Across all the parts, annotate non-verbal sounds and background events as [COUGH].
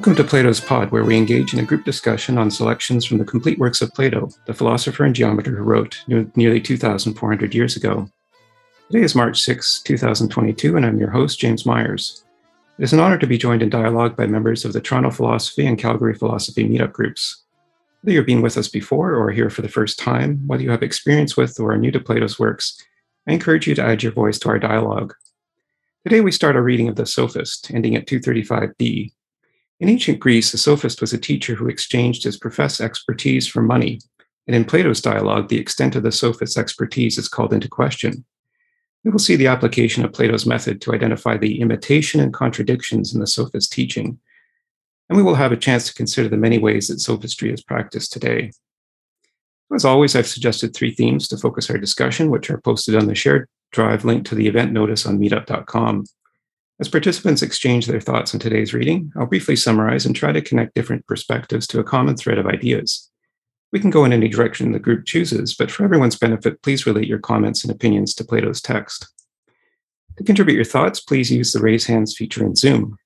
Welcome to Plato's Pod, where we engage in a group discussion on selections from the complete works of Plato, the philosopher and geometer who wrote nearly 2,400 years ago. Today is March 6, 2022, and I'm your host, James Myers. It is an honor to be joined in dialogue by members of the Toronto Philosophy and Calgary Philosophy meetup groups. Whether you've been with us before or here for the first time, whether you have experience with or are new to Plato's works, I encourage you to add your voice to our dialogue. Today we start our reading of The Sophist, ending at 235b, in ancient Greece, a sophist was a teacher who exchanged his professed expertise for money, and in Plato's dialogue, the extent of the sophist's expertise is called into question. We will see the application of Plato's method to identify the imitation and contradictions in the sophist's teaching, and we will have a chance to consider the many ways that sophistry is practiced today. As always, I've suggested three themes to focus our discussion, which are posted on the shared drive linked to the event notice on meetup.com. As participants exchange their thoughts on today's reading, I'll briefly summarize and try to connect different perspectives to a common thread of ideas. We can go in any direction the group chooses, but for everyone's benefit, please relate your comments and opinions to Plato's text. To contribute your thoughts, please use the raise hands feature in Zoom.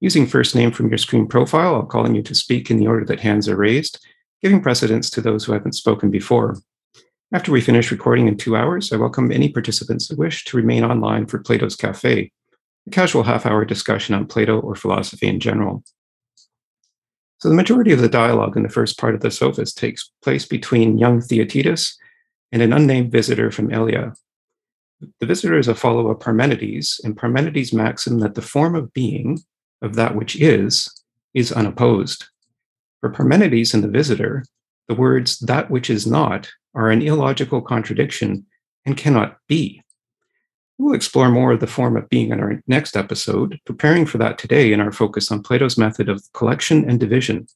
Using first name from your screen profile, I'll call on you to speak in the order that hands are raised, giving precedence to those who haven't spoken before. After we finish recording in two hours, I welcome any participants who wish to remain online for Plato's Cafe, a casual half hour discussion on Plato or philosophy in general. So, the majority of the dialogue in the first part of the Sophist takes place between young Theaetetus and an unnamed visitor from Elea. The visitor is a follower of Parmenides, and Parmenides' maxim that the form of being, of that which is, is unopposed. For Parmenides and the visitor, the words that which is not are an illogical contradiction and cannot be. We'll explore more of the form of being in our next episode, preparing for that today in our focus on Plato's method of collection and division.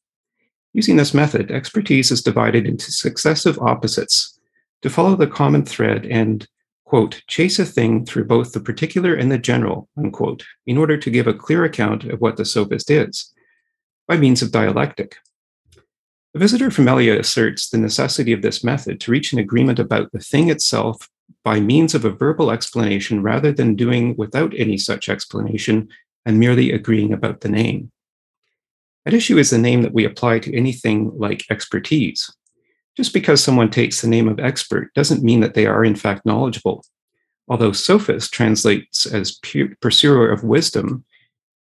Using this method, expertise is divided into successive opposites to follow the common thread and, quote, chase a thing through both the particular and the general, unquote, in order to give a clear account of what the sophist is, by means of dialectic. The visitor from Elea asserts the necessity of this method to reach an agreement about the thing itself by means of a verbal explanation rather than doing without any such explanation and merely agreeing about the name. At issue is the name that we apply to anything like expertise. Just because someone takes the name of expert doesn't mean that they are in fact knowledgeable. Although sophist translates as pursuer of wisdom,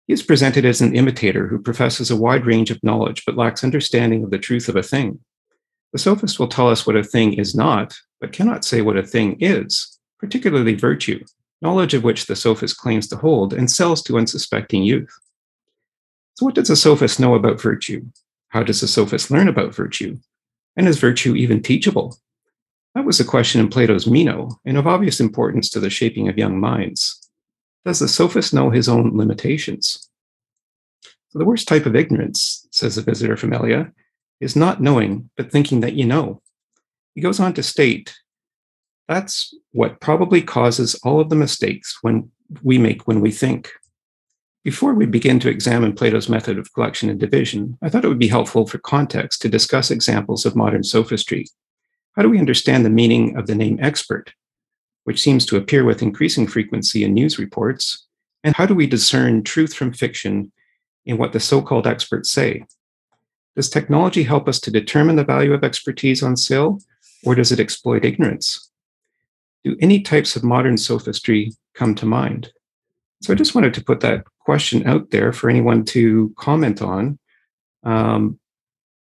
he is presented as an imitator who professes a wide range of knowledge but lacks understanding of the truth of a thing. The sophist will tell us what a thing is not, but cannot say what a thing is, particularly virtue, knowledge of which the sophist claims to hold and sells to unsuspecting youth. So, what does a sophist know about virtue? How does a sophist learn about virtue? And is virtue even teachable? That was a question in Plato's Meno, and of obvious importance to the shaping of young minds. Does the sophist know his own limitations? So the worst type of ignorance, says the visitor from Elea, is not knowing, but thinking that you know. He goes on to state that's what probably causes all of the mistakes when we make when we think. Before we begin to examine Plato's method of collection and division, I thought it would be helpful for context to discuss examples of modern sophistry. How do we understand the meaning of the name expert, which seems to appear with increasing frequency in news reports? And how do we discern truth from fiction in what the so called experts say? Does technology help us to determine the value of expertise on sale, or does it exploit ignorance? Do any types of modern sophistry come to mind? So I just wanted to put that question out there for anyone to comment on. Um,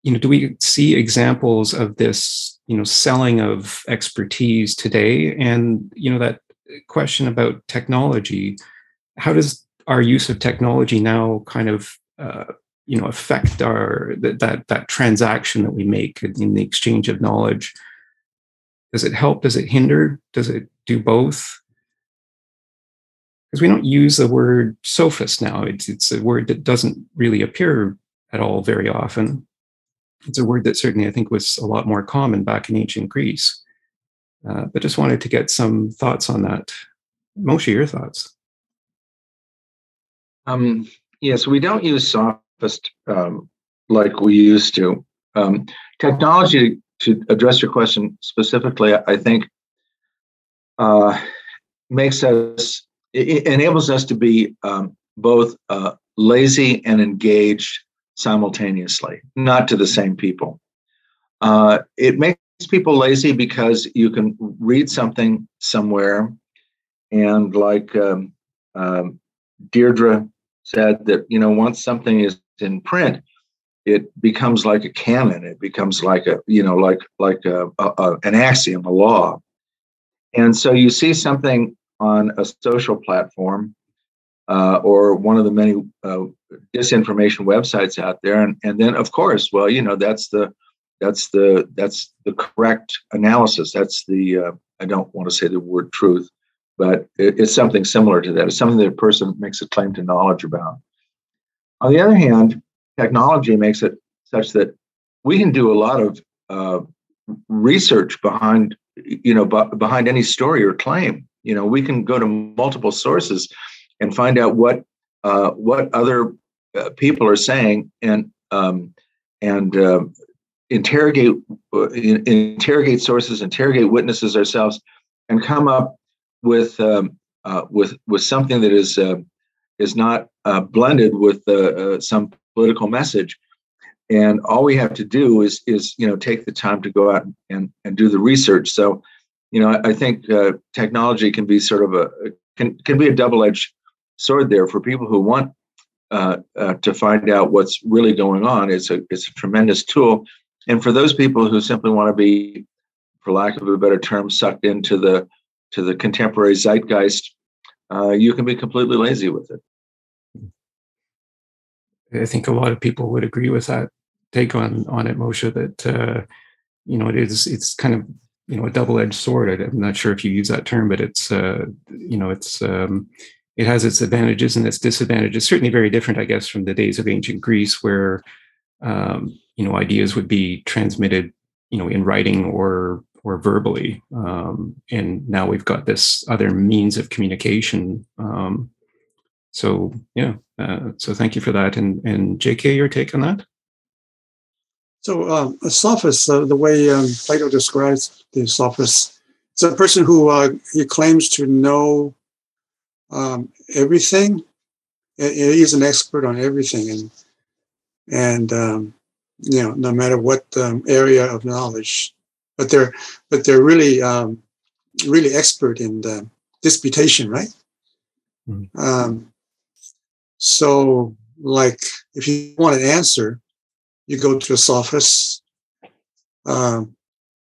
you know, do we see examples of this, you know, selling of expertise today? And you know, that question about technology, how does our use of technology now kind of uh, you know affect our that that, that transaction that we make in the exchange of knowledge does it help? Does it hinder? Does it do both? Because we don't use the word sophist now. It's it's a word that doesn't really appear at all very often. It's a word that certainly i think was a lot more common back in ancient greece. Uh, but just wanted to get some thoughts on that. Moshe, your thoughts. Um, yes we don't use soft um, like we used to. Um, technology, to address your question specifically, I think uh, makes us, it enables us to be um, both uh, lazy and engaged simultaneously, not to the same people. Uh, it makes people lazy because you can read something somewhere, and like um, um, Deirdre said, that you know once something is in print, it becomes like a canon. It becomes like a you know like like a, a, a, an axiom, a law. And so you see something on a social platform uh, or one of the many uh, disinformation websites out there, and and then of course, well, you know that's the that's the that's the correct analysis. That's the uh, I don't want to say the word truth, but it, it's something similar to that. It's something that a person makes a claim to knowledge about. On the other hand, technology makes it such that we can do a lot of uh, research behind you know b- behind any story or claim. You know we can go to multiple sources and find out what uh, what other uh, people are saying and um, and uh, interrogate uh, interrogate sources interrogate witnesses ourselves and come up with um, uh, with with something that is uh, is not blended with some political message. And all we have to do is is you know take the time to go out and and do the research. So you know i, I think uh, technology can be sort of a can can be a double-edged sword there for people who want uh, uh, to find out what's really going on. It's a it's a tremendous tool. And for those people who simply want to be for lack of a better term sucked into the to the contemporary zeitgeist uh, you can be completely lazy with it I think a lot of people would agree with that take on on it, Moshe. That uh, you know it is it's kind of you know a double edged sword. I'm not sure if you use that term, but it's uh, you know it's um, it has its advantages and its disadvantages. Certainly very different, I guess, from the days of ancient Greece, where um, you know ideas would be transmitted you know in writing or or verbally um, and now we've got this other means of communication um, so yeah uh, so thank you for that and and jk your take on that so um, a sophist, uh, the way um, Plato describes the sophist, it's a person who uh, he claims to know um, everything. He's an expert on everything, and and um, you know, no matter what um, area of knowledge, but they're but they're really um, really expert in the disputation, right? Mm-hmm. So, like, if you want an answer, you go to a sophist. Um,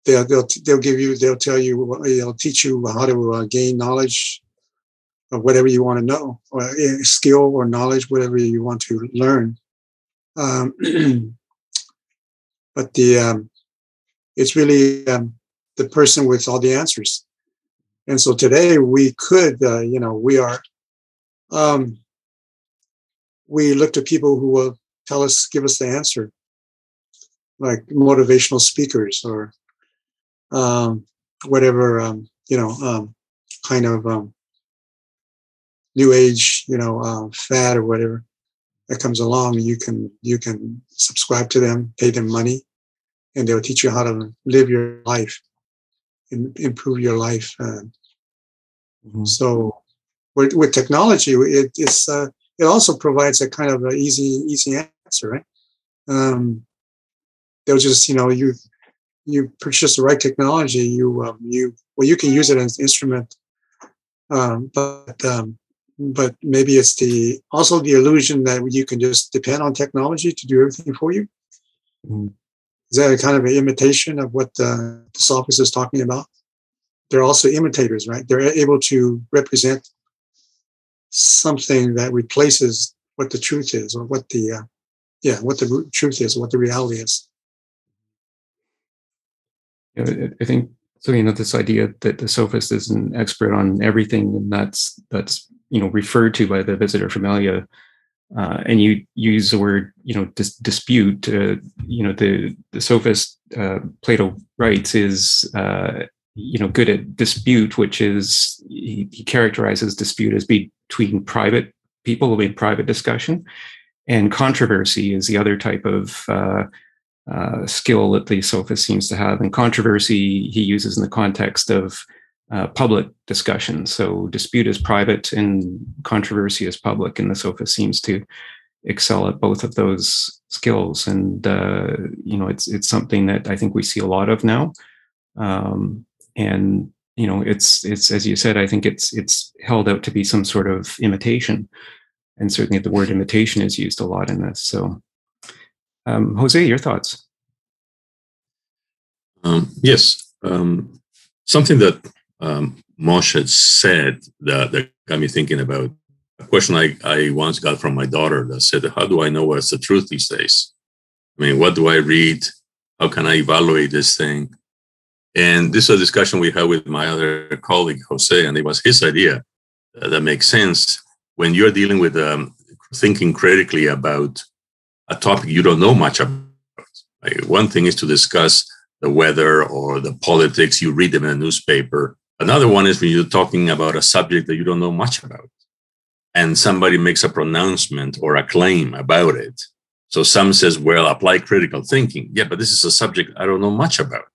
they'll, they'll, they'll give you, they'll tell you, they'll teach you how to uh, gain knowledge of whatever you want to know, or uh, skill or knowledge, whatever you want to learn. Um, [CLEARS THROAT] but the um, it's really um, the person with all the answers. And so today we could, uh, you know, we are, um, we look to people who will tell us, give us the answer like motivational speakers or um, whatever um, you know um, kind of um, new age you know uh, fad or whatever that comes along you can you can subscribe to them pay them money and they'll teach you how to live your life and improve your life uh, mm-hmm. so with, with technology it, it's uh, it also provides a kind of an easy easy answer right? Um, they'll just you know you you purchase the right technology you um, you well you can use it as an instrument um, but um, but maybe it's the also the illusion that you can just depend on technology to do everything for you. Mm. is that a kind of an imitation of what the, the sophist is talking about? They're also imitators right? They're able to represent something that replaces what the truth is or what the uh, yeah what the truth is what the reality is I think so. You know, this idea that the sophist is an expert on everything, and that's that's you know referred to by the visitor from Elea, uh, and you use the word you know dis- dispute. Uh, you know, the the sophist uh, Plato writes is uh, you know good at dispute, which is he, he characterizes dispute as between private people in private discussion, and controversy is the other type of uh, uh, skill that the sophist seems to have. And controversy he uses in the context of uh, public discussion. So dispute is private and controversy is public, and the sophist seems to excel at both of those skills. And uh, you know, it's it's something that I think we see a lot of now. Um, and you know, it's it's as you said, I think it's it's held out to be some sort of imitation, and certainly the word imitation is used a lot in this. So, um, Jose, your thoughts? Um, yes, um, something that um, had said that, that got me thinking about a question I, I once got from my daughter that said, How do I know what's the truth these days? I mean, what do I read? How can I evaluate this thing? And this is a discussion we had with my other colleague, Jose, and it was his idea uh, that makes sense when you're dealing with um, thinking critically about a topic you don't know much about. Like one thing is to discuss the weather or the politics, you read them in a newspaper. Another one is when you're talking about a subject that you don't know much about and somebody makes a pronouncement or a claim about it. So some says, well, apply critical thinking. Yeah, but this is a subject I don't know much about.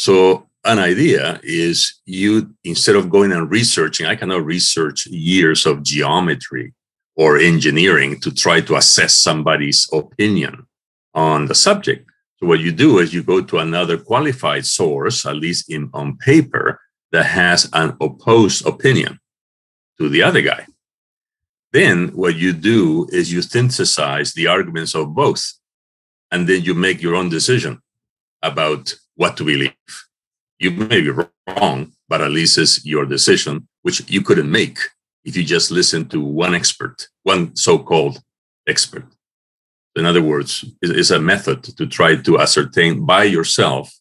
So an idea is you, instead of going and researching, I cannot research years of geometry or engineering to try to assess somebody's opinion on the subject. So what you do is you go to another qualified source, at least in on paper, that has an opposed opinion to the other guy. Then what you do is you synthesize the arguments of both, and then you make your own decision about what to believe. You may be wrong, but at least it's your decision, which you couldn't make if you just listen to one expert, one so-called expert. In other words, it's a method to try to ascertain by yourself,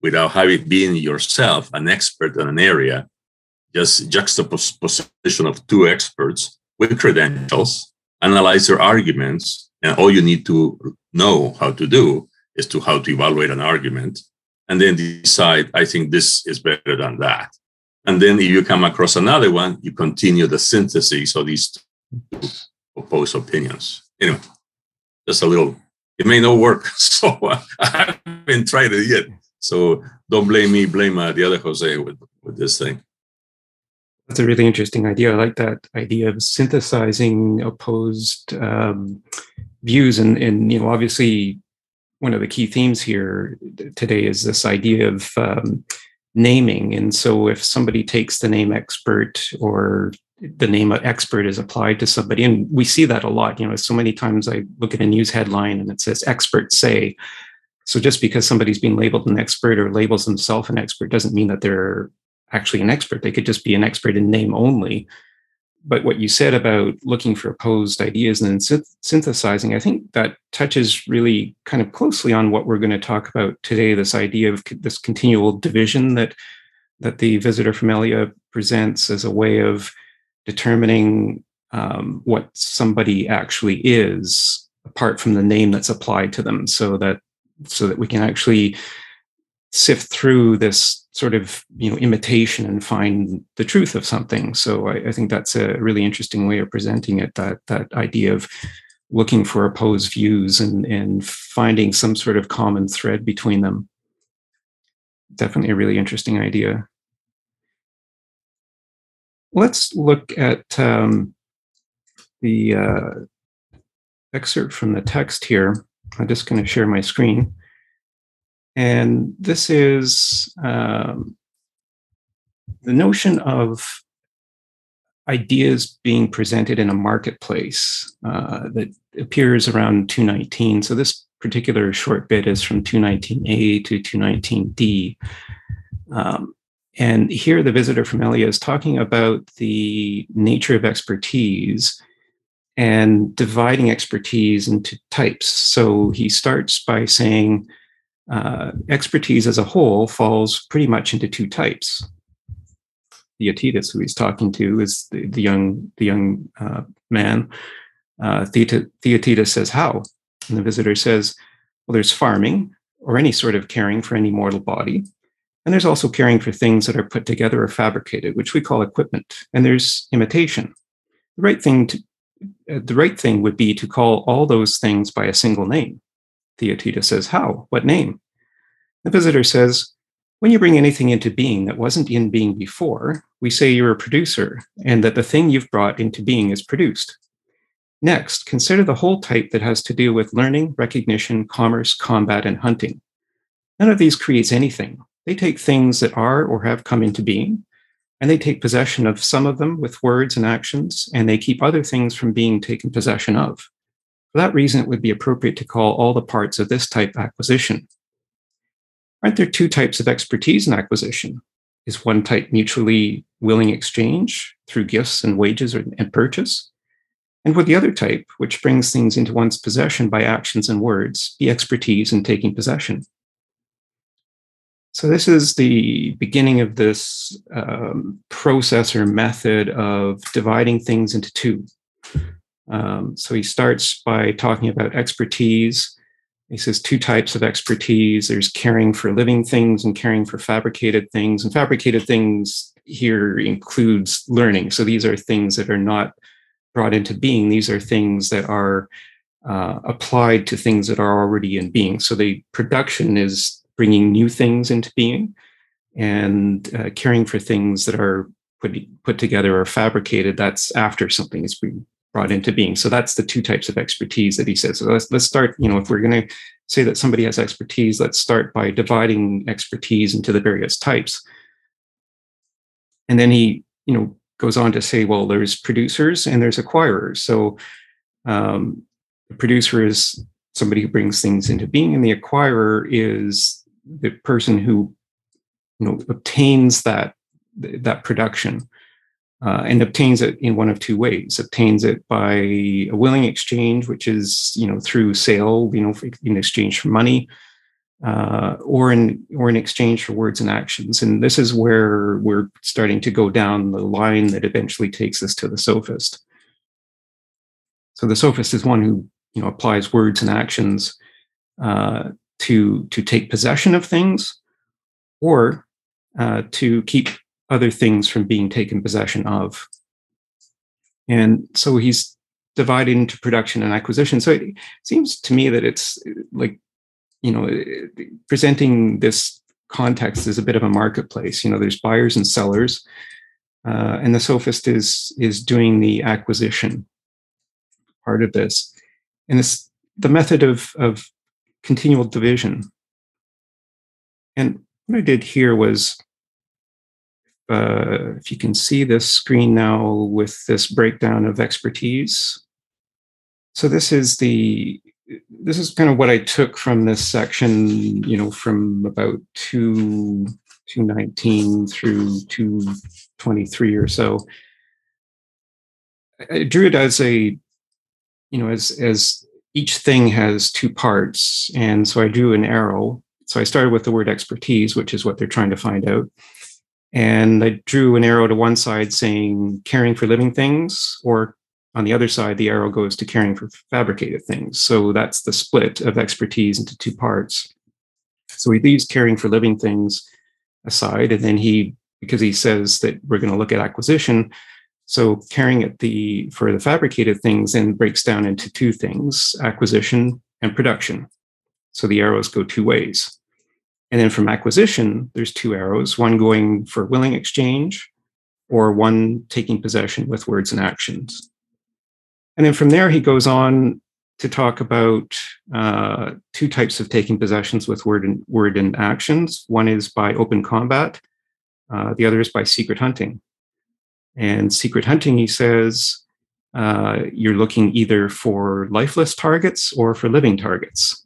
without having being yourself an expert in an area, just juxtaposition of two experts with credentials, analyze their arguments, and all you need to know how to do is to how to evaluate an argument, and then decide, I think this is better than that. And then if you come across another one, you continue the synthesis of these opposed opinions. Anyway, just a little, it may not work. [LAUGHS] So I haven't tried it yet. So don't blame me, blame uh, the other Jose with, with this thing. That's a really interesting idea. I like that idea of synthesizing opposed um, views, and and you know, obviously, one of the key themes here today is this idea of um, naming. And so, if somebody takes the name expert or the name expert is applied to somebody, and we see that a lot. You know, so many times I look at a news headline and it says "experts say." So just because somebody's being labeled an expert or labels themselves an expert doesn't mean that they're actually an expert. They could just be an expert in name only. But what you said about looking for opposed ideas and synthesizing, I think that touches really kind of closely on what we're going to talk about today. This idea of this continual division that that the visitor from Elea presents as a way of determining um, what somebody actually is, apart from the name that's applied to them, so that so that we can actually sift through this sort of you know imitation and find the truth of something. So I, I, think that's a really interesting way of presenting it that that idea of looking for opposed views and and finding some sort of common thread between them. Definitely a really interesting idea. Let's look at um, the uh, excerpt from the text here. I'm just going to share my screen and this is um, the notion of ideas being presented in a marketplace uh, that appears around 219. So this particular short bit is from 219A to 219D. Um, and here the visitor from Elea is talking about the nature of expertise and dividing expertise into types. So he starts by saying, uh, expertise as a whole falls pretty much into two types. Theaetetus, who he's talking to, is the, the young the young uh, man. Uh, Theaetetus says, "How?" And the visitor says, "Well, there's farming, or any sort of caring for any mortal body, and there's also caring for things that are put together or fabricated, which we call equipment. And there's imitation. The right thing to uh, the right thing would be to call all those things by a single name. Theaetetus says, How? What name? The visitor says, When you bring anything into being that wasn't in being before, we say you're a producer and that the thing you've brought into being is produced. Next, consider the whole type that has to do with learning, recognition, commerce, combat, and hunting. None of these creates anything. They take things that are or have come into being, and they take possession of some of them with words and actions, and they keep other things from being taken possession of. For that reason, it would be appropriate to call all the parts of this type acquisition. Aren't there two types of expertise in acquisition? Is one type mutually willing exchange through gifts and wages or, and purchase? And would the other type, which brings things into one's possession by actions and words, be expertise in taking possession? So, this is the beginning of this um, process or method of dividing things into two. Um, so, he starts by talking about expertise. He says two types of expertise there's caring for living things and caring for fabricated things. And fabricated things here includes learning. So, these are things that are not brought into being, these are things that are uh, applied to things that are already in being. So, the production is bringing new things into being and uh, caring for things that are put, put together or fabricated that's after something is being brought into being. So that's the two types of expertise that he says so let's, let's start you know if we're going to say that somebody has expertise let's start by dividing expertise into the various types. And then he you know goes on to say well there's producers and there's acquirers. So um, the producer is somebody who brings things into being and the acquirer is the person who you know obtains that that production uh, and obtains it in one of two ways. Obtains it by a willing exchange which is you know through sale you know in exchange for money uh, or in or in exchange for words and actions. And this is where we're starting to go down the line that eventually takes us to the sophist. So the sophist is one who you know applies words and actions uh, to to take possession of things or uh, to keep other things from being taken possession of. And so he's divided into production and acquisition. So it seems to me that it's like you know presenting this context is a bit of a marketplace. You know there's buyers and sellers uh, and the sophist is is doing the acquisition part of this. And this the method of of continual division. And what I did here was, uh, if you can see this screen now with this breakdown of expertise. So this is the this is kind of what I took from this section, you know, from about two 219 through 223 or so. I drew it as a, you know, as as each thing has two parts. And so I drew an arrow. So I started with the word expertise, which is what they're trying to find out. And I drew an arrow to one side saying caring for living things, or on the other side, the arrow goes to caring for fabricated things. So that's the split of expertise into two parts. So he leaves caring for living things aside. And then he, because he says that we're going to look at acquisition, so caring at the for the fabricated things then breaks down into two things: acquisition and production. So the arrows go two ways. And then from acquisition, there's two arrows, one going for willing exchange or one taking possession with words and actions. And then from there, he goes on to talk about uh, two types of taking possessions with word and word and actions. One is by open combat, uh, the other is by secret hunting. And secret hunting, he says, uh, you're looking either for lifeless targets or for living targets.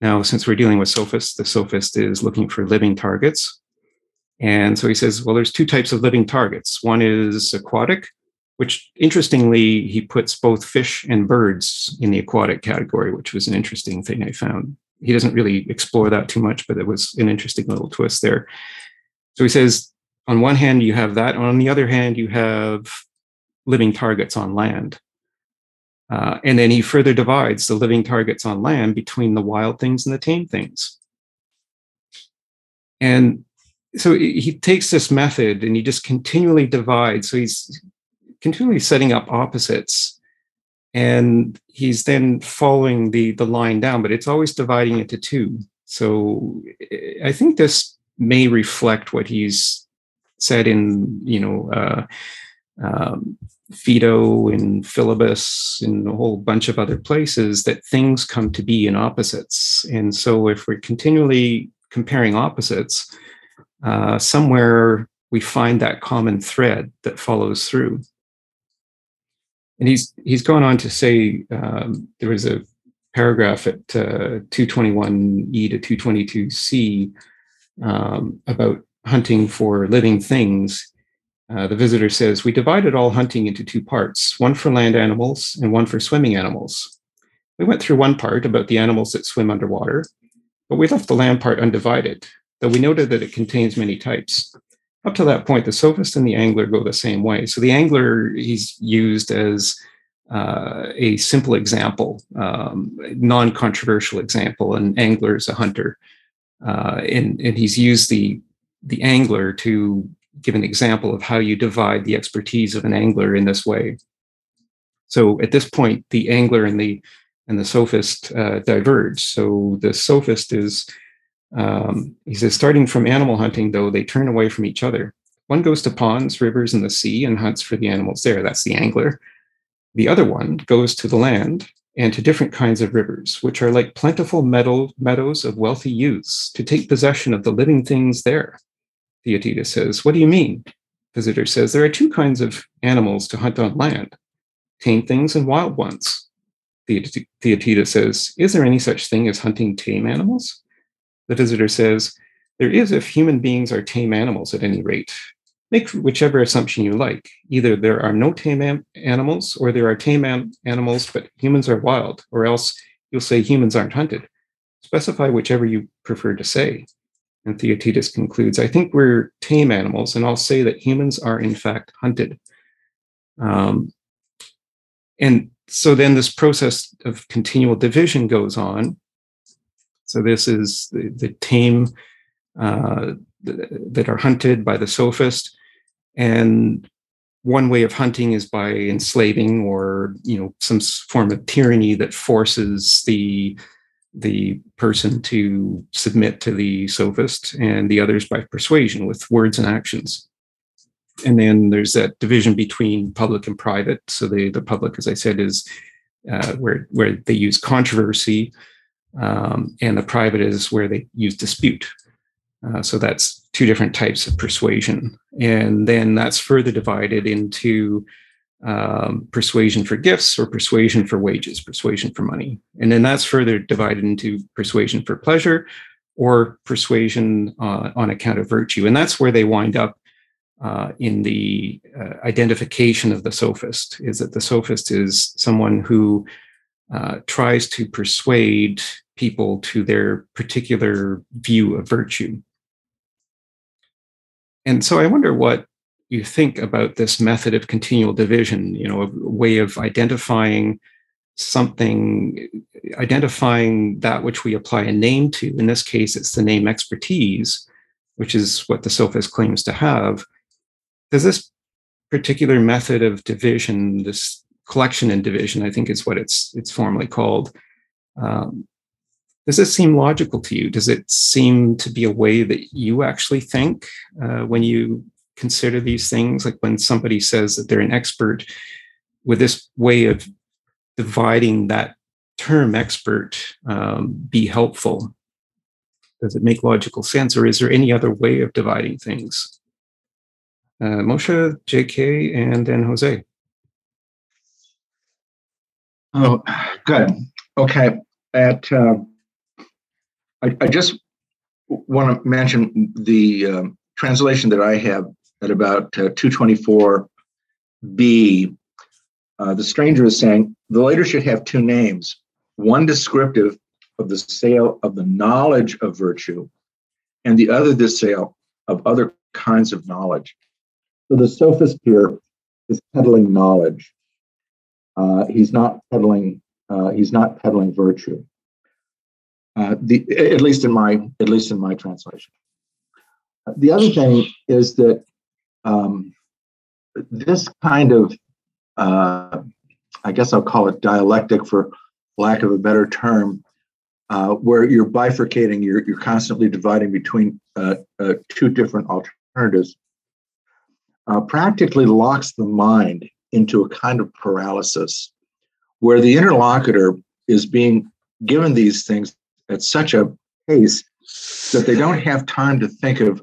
Now, since we're dealing with sophists, the sophist is looking for living targets. And so he says, well, there's two types of living targets. One is aquatic, which interestingly, he puts both fish and birds in the aquatic category, which was an interesting thing I found. He doesn't really explore that too much, but it was an interesting little twist there. So he says on one hand, you have that. On the other hand, you have living targets on land. Uh, and then he further divides the living targets on land between the wild things and the tame things. And so he takes this method and he just continually divides. So he's continually setting up opposites. And he's then following the, the line down, but it's always dividing into two. So I think this may reflect what he's said in you know uh, um, Phaedo and Philebus and a whole bunch of other places that things come to be in opposites. And so if we're continually comparing opposites, uh, somewhere we find that common thread that follows through. And he's he's gone on to say um, there was a paragraph at uh, 221e to 222c um, about hunting for living things. Uh, the visitor says, We divided all hunting into two parts, one for land animals and one for swimming animals. We went through one part about the animals that swim underwater, but we left the land part undivided, though we noted that it contains many types. Up to that point, the sophist and the angler go the same way. So the angler, he's used as uh, a simple example, um, non controversial example. An angler is a hunter. Uh, and, and he's used the, the angler to give an example of how you divide the expertise of an angler in this way. So at this point, the angler and the and the sophist uh, diverge. So the sophist is um, he says starting from animal hunting, though they turn away from each other. One goes to ponds, rivers, and the sea and hunts for the animals there. That's the angler. The other one goes to the land and to different kinds of rivers, which are like plentiful meadow, meadows of wealthy youths, to take possession of the living things there. Theaetetus says, What do you mean? Visitor says, There are two kinds of animals to hunt on land tame things and wild ones. Theaetetus says, Is there any such thing as hunting tame animals? The visitor says, There is if human beings are tame animals at any rate. Make whichever assumption you like. Either there are no tame am- animals, or there are tame am- animals, but humans are wild, or else you'll say humans aren't hunted. Specify whichever you prefer to say. And Theaetetus concludes, I think we're tame animals, and I'll say that humans are in fact hunted. Um, and so then this process of continual division goes on. So this is the, the tame uh, that are hunted by the sophist. And one way of hunting is by enslaving or you know some form of tyranny that forces the the person to submit to the sophist and the others by persuasion with words and actions. And then there's that division between public and private. So the, the public, as I said, is uh, where, where they use controversy, um, and the private is where they use dispute. Uh, so that's two different types of persuasion. And then that's further divided into um, persuasion for gifts or persuasion for wages, persuasion for money. And then that's further divided into persuasion for pleasure or persuasion uh, on account of virtue. And that's where they wind up uh, in the uh, identification of the sophist, is that the sophist is someone who uh, tries to persuade people to their particular view of virtue. And so I wonder what you think about this method of continual division, you know, a way of identifying something, identifying that which we apply a name to. In this case, it's the name expertise, which is what the sophist claims to have. Does this particular method of division, this collection and division, I think is what it's it's formally called. Um, does this seem logical to you? Does it seem to be a way that you actually think uh, when you consider these things? Like when somebody says that they're an expert, with this way of dividing that term expert um, be helpful? Does it make logical sense, or is there any other way of dividing things? Uh, Moshe, JK, and then Jose. Oh, good. Okay. At uh, I, I, just want to mention the um, translation that I have at about uh, 224b, uh, the stranger is saying the later should have two names one descriptive of the sale of the knowledge of virtue, and the other the sale of other kinds of knowledge. So the sophist here is peddling knowledge. Uh, he's not peddling. Uh, he's not peddling virtue. Uh, the, at least in my at least in my translation. The other thing is that um, this kind of, uh, I guess I'll call it dialectic for lack of a better term, uh, where you're bifurcating, you're, you're constantly dividing between uh, uh two different alternatives. uh, practically locks the mind into a kind of paralysis where the interlocutor is being given these things at such a pace that they don't have time to think of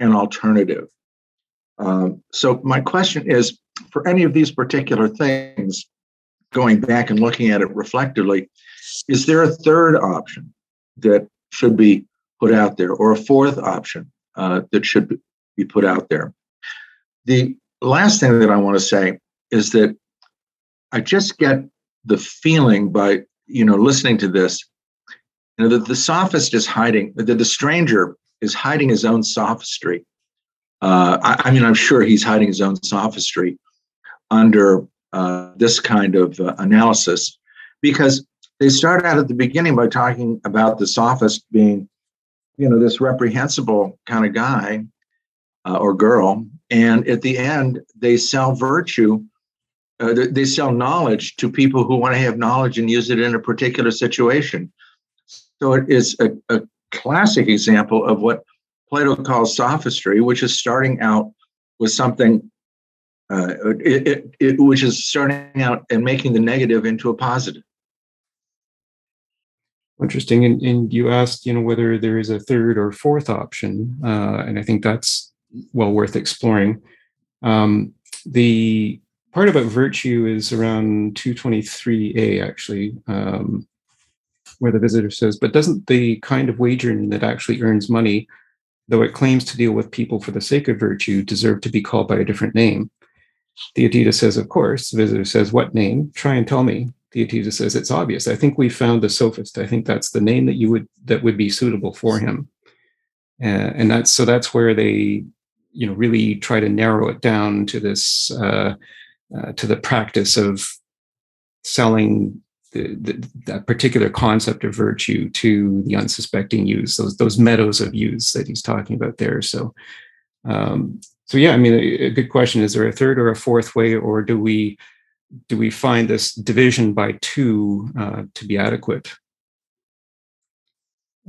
an alternative. Um, so, my question is for any of these particular things, going back and looking at it reflectively, is there a third option that should be put out there or a fourth option uh, that should be put out there? The last thing that I want to say is that I just get the feeling by you know listening to this, you know that the sophist is hiding, that the stranger is hiding his own sophistry. Uh, I, I, mean, I'm sure he's hiding his own sophistry under uh, this kind of uh, analysis because they start out at the beginning by talking about the sophist being, you know, this reprehensible kind of guy uh, or girl, and at the end they sell virtue. Uh, they sell knowledge to people who want to have knowledge and use it in a particular situation. So it is a, a classic example of what Plato calls sophistry, which is starting out with something uh, it, it, it, which is starting out and making the negative into a positive. Interesting. And, and you asked, you know, whether there is a third or fourth option, uh, and I think that's well worth exploring. Um, the part about virtue is around 223a, actually, um, where the visitor says, but doesn't the kind of wagering that actually earns money, though it claims to deal with people for the sake of virtue, deserve to be called by a different name? Theaetetus says, Of course. The visitor says, What name? Try and tell me. Theaetetus says, It's obvious. I think we found the sophist. I think that's the name that you would that would be suitable for him. Uh, and that's so that's where they, you know, really try to narrow it down to this uh, uh, to the practice of selling the, the, that particular concept of virtue to the unsuspecting youths, those those meadows of youths that he's talking about there. So um, so yeah, I mean, a, a good question: is there a third or a fourth way, or do we do we find this division by two uh, to be adequate?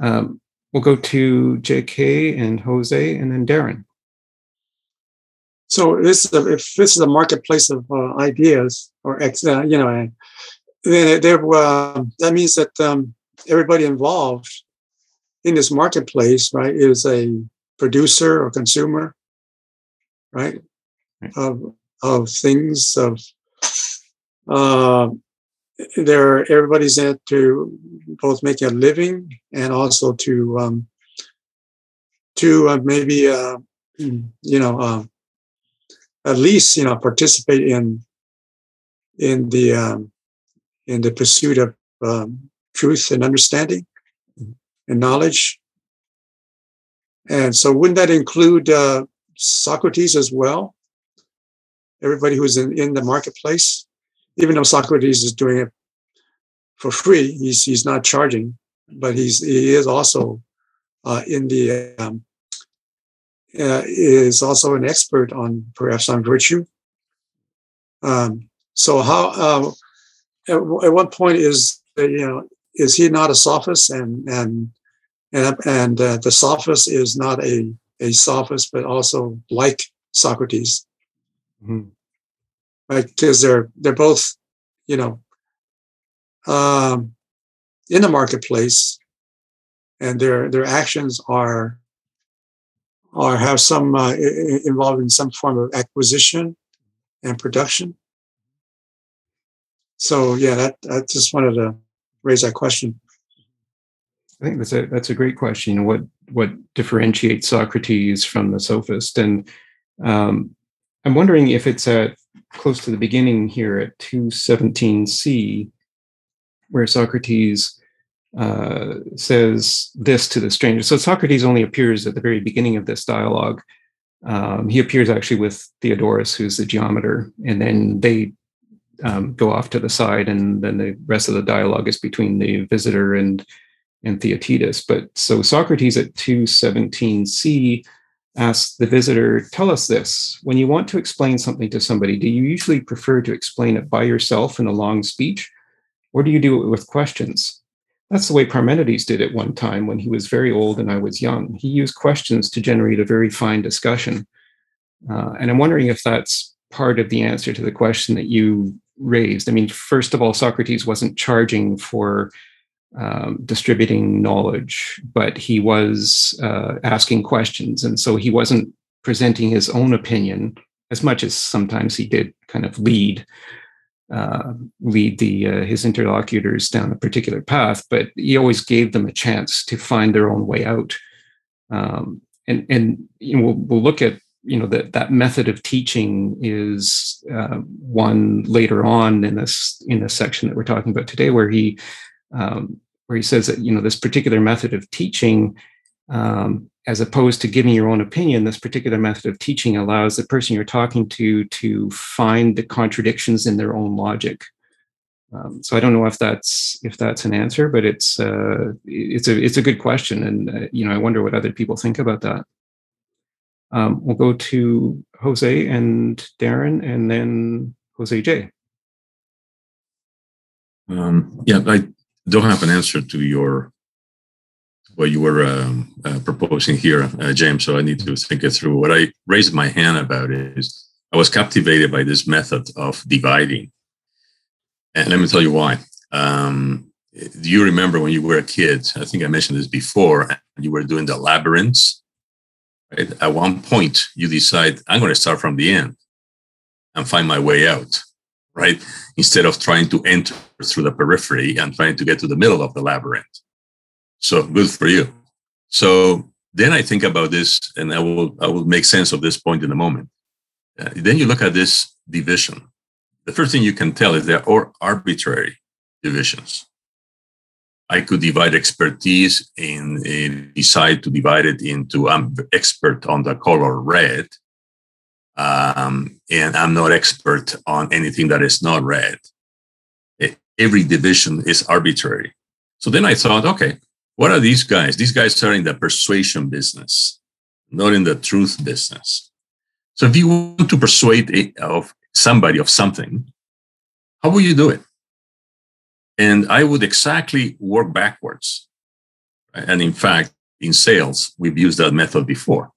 Um, we'll go to J.K. and Jose, and then Darren. So this is a, if this is a marketplace of uh, ideas, or ex, uh, you know, then there uh, that means that um, everybody involved in this marketplace, right, is a producer or consumer right? Of of things of uh, there everybody's in to both make a living and also to um, to uh, maybe uh, you know uh, at least you know participate in in the um, in the pursuit of um, truth and understanding and knowledge and so wouldn't that include uh, Socrates as well. Everybody who's in, in the marketplace, even though Socrates is doing it for free, he's he's not charging, but he's he is also uh, in the um, uh, is also an expert on perhaps on virtue. Um, so how uh, at, at what point is you know is he not a sophist and and and and uh, the sophist is not a a sophist, but also like Socrates, mm-hmm. right? Because they're they're both, you know, um, in the marketplace, and their their actions are are have some uh, involved in some form of acquisition and production. So yeah, that I just wanted to raise that question. I think that's a that's a great question. What what differentiates Socrates from the sophist? And um, I'm wondering if it's at close to the beginning here at 217c, where Socrates uh, says this to the stranger. So Socrates only appears at the very beginning of this dialogue. Um, he appears actually with Theodorus, who's the geometer, and then they um, go off to the side, and then the rest of the dialogue is between the visitor and and Theaetetus. But so Socrates at 217c asks the visitor, Tell us this. When you want to explain something to somebody, do you usually prefer to explain it by yourself in a long speech, or do you do it with questions? That's the way Parmenides did it one time when he was very old and I was young. He used questions to generate a very fine discussion. Uh, and I'm wondering if that's part of the answer to the question that you raised. I mean, first of all, Socrates wasn't charging for um, distributing knowledge, but he was uh, asking questions. And so he wasn't presenting his own opinion as much as sometimes he did kind of lead. Uh, lead the uh, his interlocutors down a particular path, but he always gave them a chance to find their own way out. Um, and and you know, we'll, we'll look at you know that that method of teaching is uh, one later on in this in this section that we're talking about today, where he um, where he says that you know this particular method of teaching, um, as opposed to giving your own opinion, this particular method of teaching allows the person you're talking to to find the contradictions in their own logic. Um, so I don't know if that's if that's an answer, but it's uh, it's a it's a good question, and uh, you know I wonder what other people think about that. Um, we'll go to Jose and Darren, and then Jose J. Um, yeah, I don't have an answer to your what you were um, uh, proposing here, uh, James. So I need to think it through. What I raised my hand about is I was captivated by this method of dividing, and let me tell you why. Um, do you remember when you were a kid? I think I mentioned this before. You were doing the labyrinths Right? At one point, you decide, I'm going to start from the end and find my way out, right? Instead of trying to enter through the periphery and trying to get to the middle of the labyrinth. So good for you. So then I think about this and I will, I will make sense of this point in a moment. Uh, then you look at this division. The first thing you can tell is there are arbitrary divisions. I could divide expertise in decide to divide it into I'm expert on the color red, um, and I'm not expert on anything that is not red. Every division is arbitrary. So then I thought, okay, what are these guys? These guys are in the persuasion business, not in the truth business. So if you want to persuade of somebody of something, how will you do it? And I would exactly work backwards. And in fact, in sales, we've used that method before.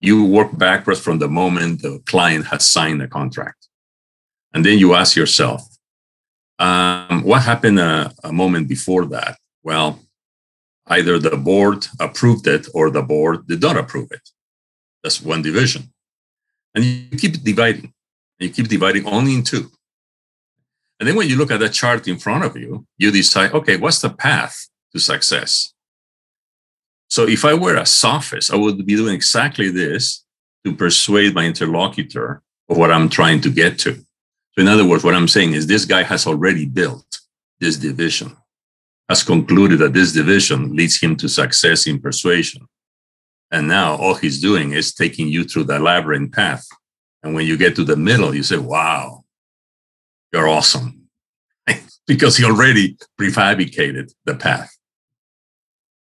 You work backwards from the moment the client has signed the contract. And then you ask yourself, um, what happened a, a moment before that? Well, either the board approved it or the board did not approve it. That's one division. And you keep dividing. You keep dividing only in two. And then when you look at the chart in front of you, you decide, okay, what's the path to success? So if I were a sophist, I would be doing exactly this to persuade my interlocutor of what I'm trying to get to. So in other words, what I'm saying is this guy has already built this division, has concluded that this division leads him to success in persuasion. And now all he's doing is taking you through the labyrinth path. And when you get to the middle, you say, wow, you're awesome. [LAUGHS] because he already prefabricated the path.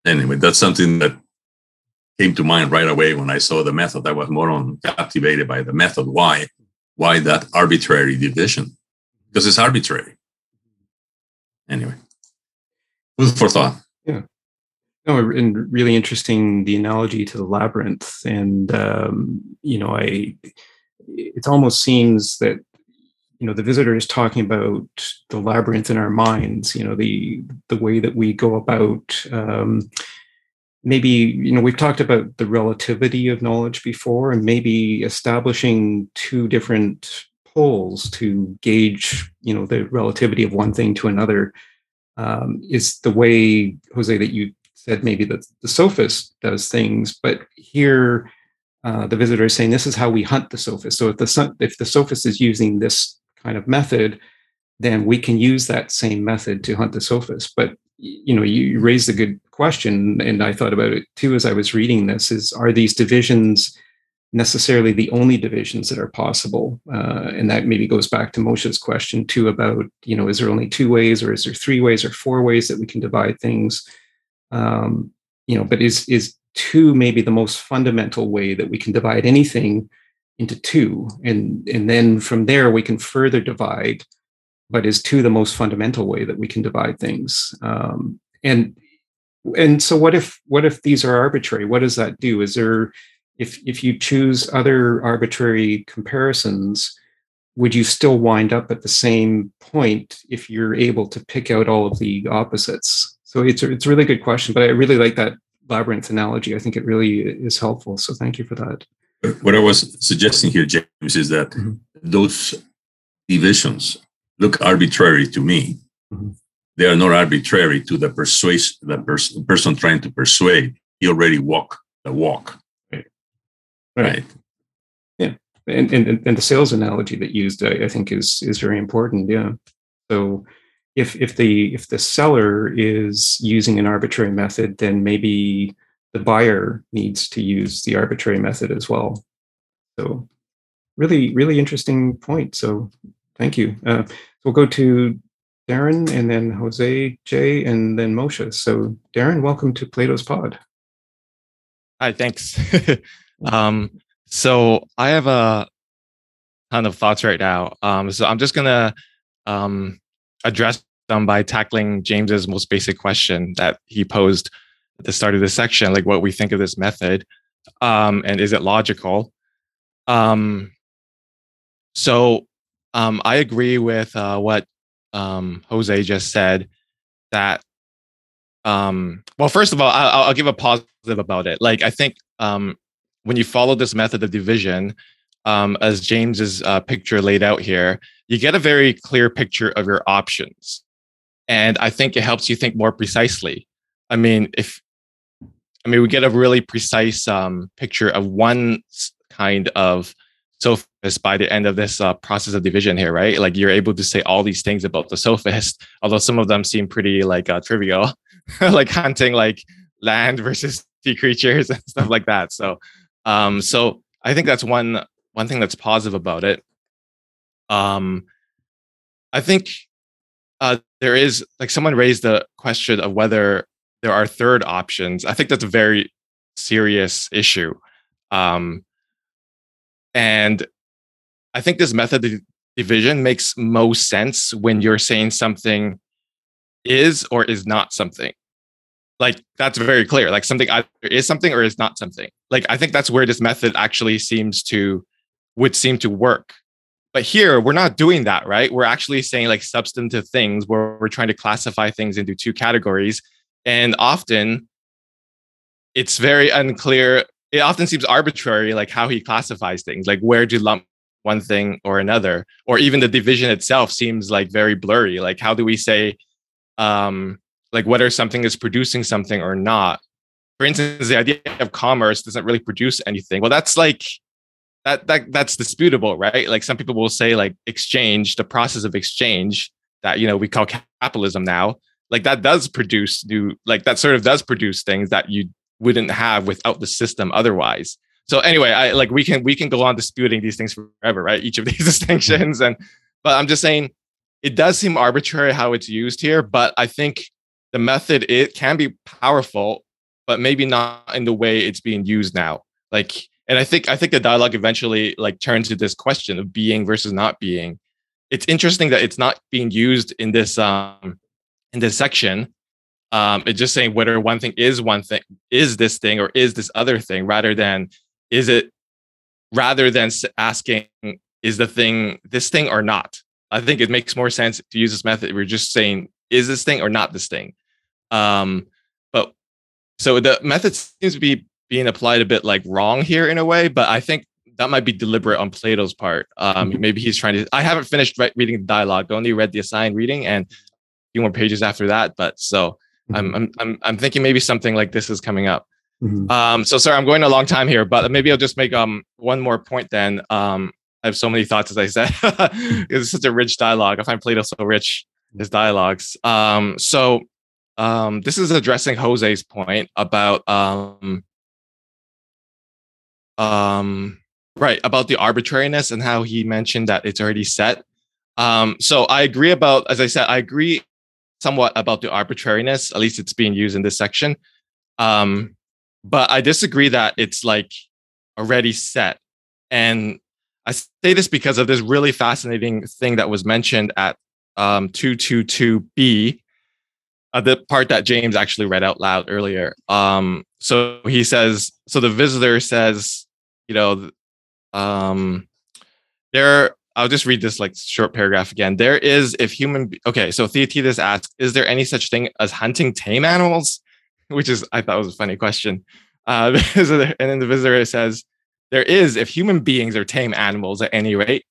Anyway, that's something that came to mind right away when I saw the method. I was more on captivated by the method. Why? Why that arbitrary division? Because it's arbitrary. Anyway, food for thought. Yeah. No, and really interesting the analogy to the labyrinth. And, um, you know, I, it almost seems that you know the visitor is talking about the labyrinth in our minds you know the the way that we go about um, maybe you know we've talked about the relativity of knowledge before and maybe establishing two different poles to gauge you know the relativity of one thing to another. Um, is the way jose that you said maybe that the sophist does things but here uh, the visitor is saying this is how we hunt the sophist. So if the if the sophist is using this kind of method, then we can use that same method to hunt the sophist. But you know, you raised a good question, and I thought about it too as I was reading this: is are these divisions necessarily the only divisions that are possible? Uh, and that maybe goes back to Moshe's question too about you know, is there only two ways, or is there three ways, or four ways that we can divide things? Um, you know, but is is two maybe the most fundamental way that we can divide anything into two and and then from there we can further divide but is two the most fundamental way that we can divide things um, and and so what if what if these are arbitrary what does that do is there if if you choose other arbitrary comparisons, would you still wind up at the same point if you're able to pick out all of the opposites? So it's it's a really good question, but I really like that labyrinth analogy. I think it really is helpful. So thank you for that. What I was suggesting here, James, is that mm-hmm. those divisions look arbitrary to me. Mm-hmm. They are not arbitrary to the persuasion, the pers- person trying to persuade. He already walk the walk. Right. right. Yeah. And, and, and the sales analogy that used, I, I think, is is very important. Yeah. So if if the if the seller is using an arbitrary method, then maybe the buyer needs to use the arbitrary method as well. So really, really interesting point. So thank you. Uh, so we'll go to Darren and then Jose, Jay, and then Moshe. So Darren, welcome to Plato's Pod. Hi, thanks. [LAUGHS] um, so I have a ton of thoughts right now. Um, so I'm just gonna um, address them by tackling James's most basic question that he posed at the start of this section, like what we think of this method, um, and is it logical? Um, so um, I agree with uh, what um, Jose just said. That um, well, first of all, I'll, I'll, give a positive about it. Like I think um, when you follow this method of division, um, as James's uh, picture laid out here, you get a very clear picture of your options and i think it helps you think more precisely i mean if i mean we get a really precise um, picture of one kind of sophist by the end of this uh, process of division here right? Like you're able to say all these things about the sophist [LAUGHS] although some of them seem pretty like uh, trivial [LAUGHS] like hunting like land [LAUGHS] versus sea creatures and stuff like that. So um so i think that's one one thing that's positive about it. Um i think uh, there is like someone raised the question of whether there are third options. I think that's a very serious issue. Um, and I think this method of division makes most sense when you're saying something is or is not something. Like that's very clear. Like something either is something or is not something. Like I think that's where this method actually seems to would seem to work. But here we're not doing that, right? We're actually saying like substantive things where we're trying to classify things into two categories. And often it's very unclear. It often seems arbitrary, like how he classifies things, like where to lump one thing or another, or even the division itself seems like very blurry. Like, how do we say, um, like whether something is producing something or not? For instance, the idea of commerce doesn't really produce anything. Well, that's like that that that's disputable, right? Like some people will say like exchange, the process of exchange that you know we call capitalism now, like that does produce new like that sort of does produce things that you wouldn't have without the system otherwise. So anyway, I like we can we can go on disputing these things forever, right? Each of [LAUGHS] these distinctions and but I'm just saying it does seem arbitrary how it's used here, but I think the method it can be powerful, but maybe not in the way it's being used now. Like and i think i think the dialogue eventually like turns to this question of being versus not being it's interesting that it's not being used in this um in this section um it's just saying whether one thing is one thing is this thing or is this other thing rather than is it rather than asking is the thing this thing or not i think it makes more sense to use this method we're just saying is this thing or not this thing um but so the method seems to be being applied a bit like wrong here in a way, but I think that might be deliberate on Plato's part. Um, mm-hmm. Maybe he's trying to. I haven't finished re- reading the dialogue. I only read the assigned reading and few more pages after that. But so mm-hmm. I'm, I'm I'm I'm thinking maybe something like this is coming up. Mm-hmm. Um, so sorry, I'm going a long time here, but maybe I'll just make um one more point then. Um, I have so many thoughts as I said. [LAUGHS] it's such a rich dialogue. I find Plato so rich his dialogues. Um, so um, this is addressing Jose's point about um um, right about the arbitrariness and how he mentioned that it's already set. Um, so I agree about, as I said, I agree somewhat about the arbitrariness. At least it's being used in this section. Um, but I disagree that it's like already set. And I say this because of this really fascinating thing that was mentioned at um, 222b, uh, the part that James actually read out loud earlier. Um, so he says, so the visitor says, you know, um, there. I'll just read this like short paragraph again. There is, if human, okay, so Theaetetus asks, is there any such thing as hunting tame animals? [LAUGHS] Which is, I thought was a funny question. [LAUGHS] Uh, and then the visitor says, there is, if human beings are tame animals at any rate,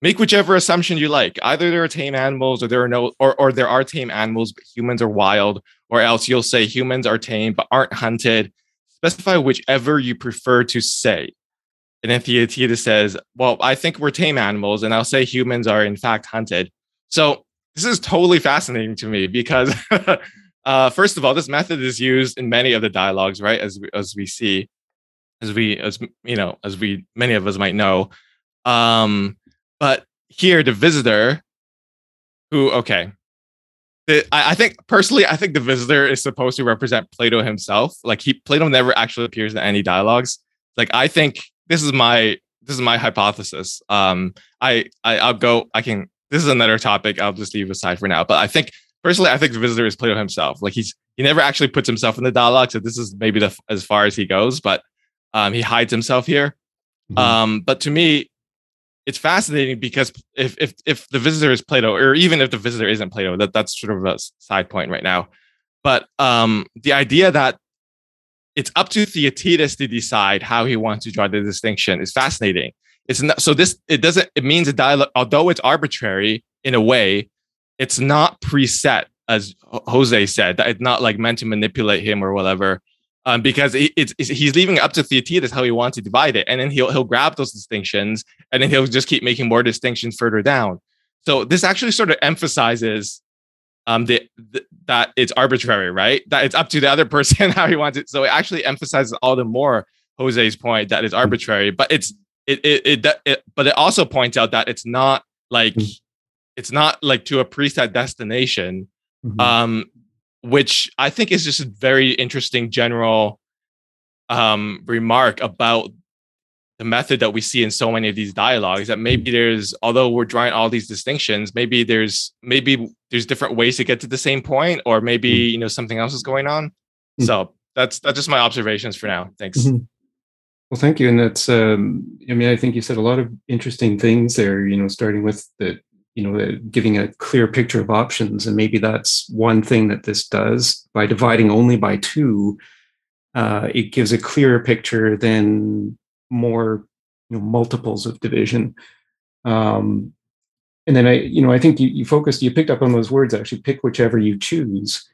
make whichever assumption you like. Either there are tame animals or there are no, or, or there are tame animals, but humans are wild, or else you'll say humans are tame but aren't hunted. Specify whichever you prefer to say. And then Theaetetus says, Well, I think we're tame animals, and I'll say humans are in fact hunted. So this is totally fascinating to me because, [LAUGHS] uh, first of all, this method is used in many of the dialogues, right? As we, as we see, as we, as you know, as we, many of us might know. Um, but here, the visitor, who, okay, the, I, I think personally, I think the visitor is supposed to represent Plato himself. Like he, Plato never actually appears in any dialogues. Like I think this is my this is my hypothesis. Um, I, I I'll go. I can. This is another topic. I'll just leave aside for now. But I think personally, I think the visitor is Plato himself. Like he's he never actually puts himself in the dialogue. So this is maybe the as far as he goes. But um, he hides himself here. Mm-hmm. Um, but to me, it's fascinating because if if if the visitor is Plato, or even if the visitor isn't Plato, that that's sort of a side point right now. But um, the idea that it's up to Theaetetus to decide how he wants to draw the distinction It's fascinating. It's not so this it doesn't it means a dialogue, although it's arbitrary in a way, it's not preset as Jose said. That it's not like meant to manipulate him or whatever. Um, because it's, it's, he's leaving it up to Theaetetus how he wants to divide it, and then he'll he'll grab those distinctions, and then he'll just keep making more distinctions further down. So this actually sort of emphasizes um, the, the, that it's arbitrary, right? That it's up to the other [LAUGHS] person how he wants it. So it actually emphasizes all the more Jose's point that it's arbitrary, but it's it it, it, it but it also points out that it's not like mm-hmm. it's not like to a preset destination, mm-hmm. um, which I think is just a very interesting general um remark about the method that we see in so many of these dialogues that maybe there's although we're drawing all these distinctions maybe there's maybe there's different ways to get to the same point or maybe mm-hmm. you know something else is going on mm-hmm. so that's that's just my observations for now thanks mm-hmm. well thank you and that's um i mean i think you said a lot of interesting things there you know starting with the you know giving a clear picture of options and maybe that's one thing that this does by dividing only by two uh, it gives a clearer picture than more you know, multiples of division. Um, and then I, you know, I think you, you focused, you picked up on those words. Actually, pick whichever you choose,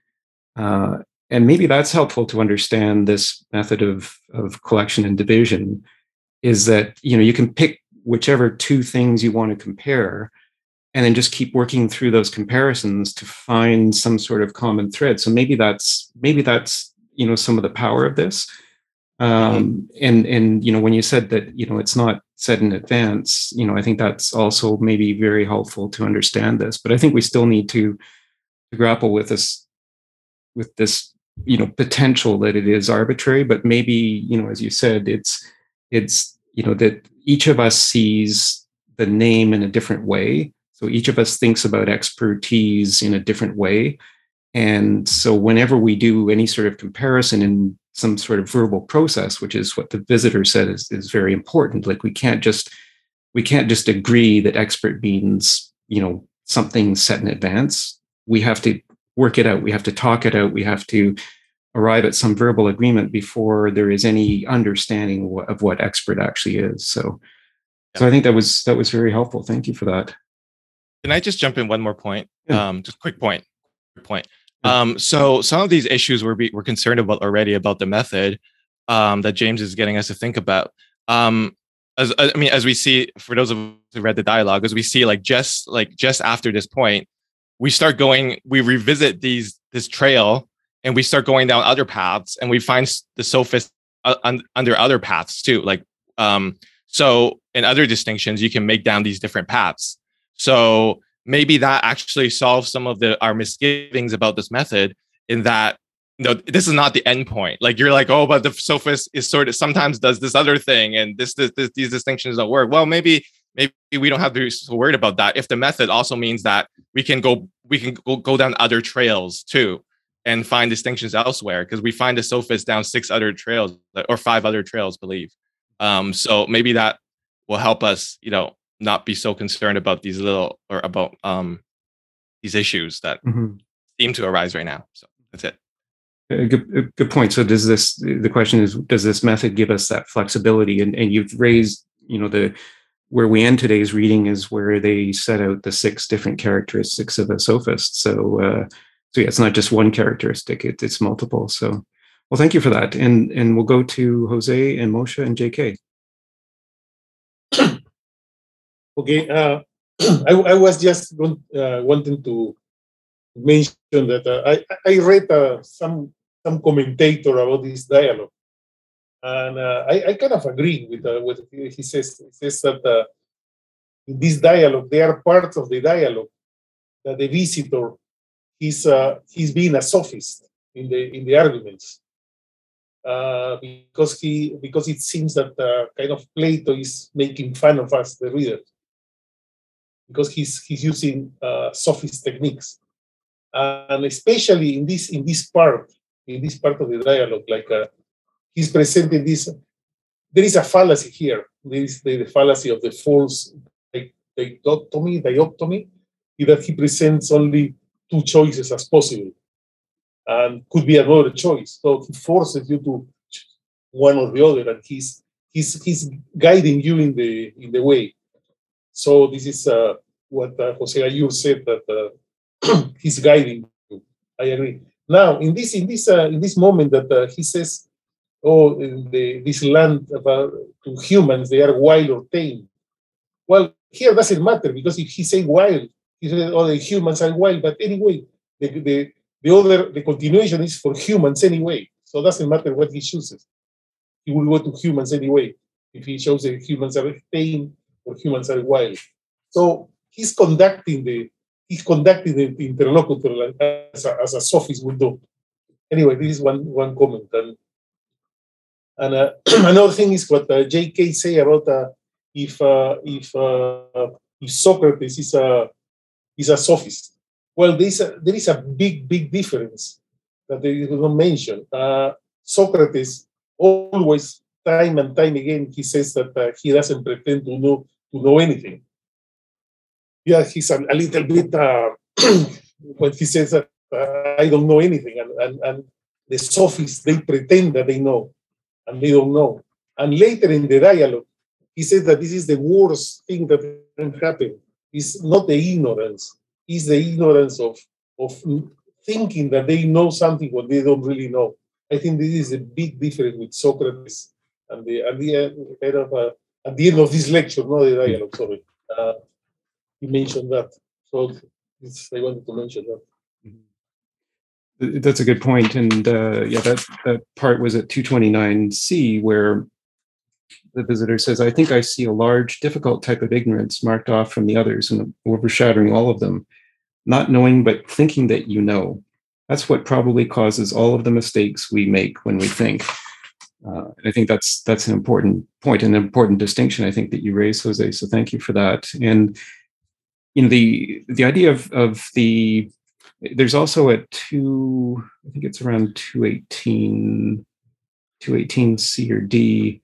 uh, and maybe that's helpful to understand this method of of collection and division. Is that you know you can pick whichever two things you want to compare, and then just keep working through those comparisons to find some sort of common thread. So maybe that's maybe that's you know some of the power of this um, and and you know when you said that you know it's not said in advance you know i think that's also maybe very helpful to understand this but i think we still need to, to grapple with this with this you know potential that it is arbitrary but maybe you know as you said it's it's you know that each of us sees the name in a different way. So each of us thinks about expertise in a different way. And so whenever we do any sort of comparison in some sort of verbal process, which is what the visitor said is, is very important. Like we can't just we can't just agree that expert means you know something set in advance. We have to work it out. We have to talk it out. We have to arrive at some verbal agreement before there is any understanding of what expert actually is. So, so I think that was that was very helpful. Thank you for that. Can I just jump in one more point? Yeah. Um, just quick point. Quick point. Um, so some of these issues we're we're concerned about already about the method um, that James is getting us to think about. Um, as I mean, as we see for those of us who read the dialogue, as we see like just like just after this point, we start going, we revisit these this trail, and we start going down other paths, and we find the sophist uh, un, under other paths too. Like um, so, in other distinctions, you can make down these different paths. So maybe that actually solves some of the our misgivings about this method in that you know this is not the end point. Like you're like oh but the sophist is sort of sometimes does this other thing and this, this, this these distinctions don't work. Well maybe maybe we don't have to be so worried about that if the method also means that we can go we can go, go down other trails too and find distinctions elsewhere because we find the sophist down six other trails or five other trails believe. Um, so maybe that will help us, you know, not be so concerned about these little or about um, these issues that mm-hmm. seem to arise right now. So that's it. A good, a good point. So does this, the question is, does this method give us that flexibility? And, and you've raised, you know, the, where we end today's reading is where they set out the six different characteristics of a sophist. So, uh, so yeah, it's not just one characteristic; it, it's multiple. So, well, thank you for that, and and we'll go to Jose and Moshe and J.K. okay, uh, [CLEARS THROAT] I, I was just going, uh, wanting to mention that uh, I I read uh, some some commentator about this dialogue, and uh, I, I kind of agree with uh, what he says. He says that uh, in this dialogue, there are parts of the dialogue that the visitor he's uh, he's being a sophist in the in the arguments. Uh, because he because it seems that uh, kind of Plato is making fun of us, the reader, because he's he's using uh, sophist techniques, and especially in this in this part in this part of the dialogue, like uh, he's presenting this. There is a fallacy here. There is the, the fallacy of the false dichotomy, dichotomy, that he presents only two choices as possible, and could be another choice. So he forces you to one or the other, and he's he's he's guiding you in the in the way. So this is uh, what uh, Jose Ayur said that uh, [CLEARS THROAT] he's guiding you. I agree. Now, in this in this uh, in this moment that uh, he says oh, the, this land about, to humans, they are wild or tame. Well, here doesn't matter because if he say wild, he said, oh, the humans are wild. But anyway, the, the, the other, the continuation is for humans anyway. So it doesn't matter what he chooses. He will go to humans anyway if he shows humans are tame or humans are wild. So he's conducting the he's conducting the interlocutor as a, as a sophist would do. Anyway, this is one one comment. And and uh, [CLEARS THROAT] another thing is what uh, J.K. say about uh, if uh, if uh, if Socrates is a is a sophist. Well, there is a, there is a big big difference that they do not mention. Uh, Socrates always, time and time again, he says that he doesn't pretend to know to know anything. Yeah, he's a, a little bit [CLEARS THROAT] when he says that I don't know anything, and, and, and the sophists they pretend that they know and they don't know. And later in the dialogue, he says that this is the worst thing that can happen. It's not the ignorance, it's the ignorance of, of thinking that they know something what they don't really know. I think this is a big difference with Socrates and the at the end of uh, at the end of this lecture, not the dialogue. Sorry, uh, he mentioned that, so I wanted to mention that. That's a good point, and uh, yeah, that that part was at 229c where the visitor says, "I think I see a large, difficult type of ignorance marked off from the others and overshadowing all of them, not knowing but thinking that you know. That's what probably causes all of the mistakes we make when we think." Uh, I think that's that's an important point, an important distinction. I think that you raised, Jose. So thank you for that. And you know the the idea of of the there's also a two, I think it's around 218, 218C or D.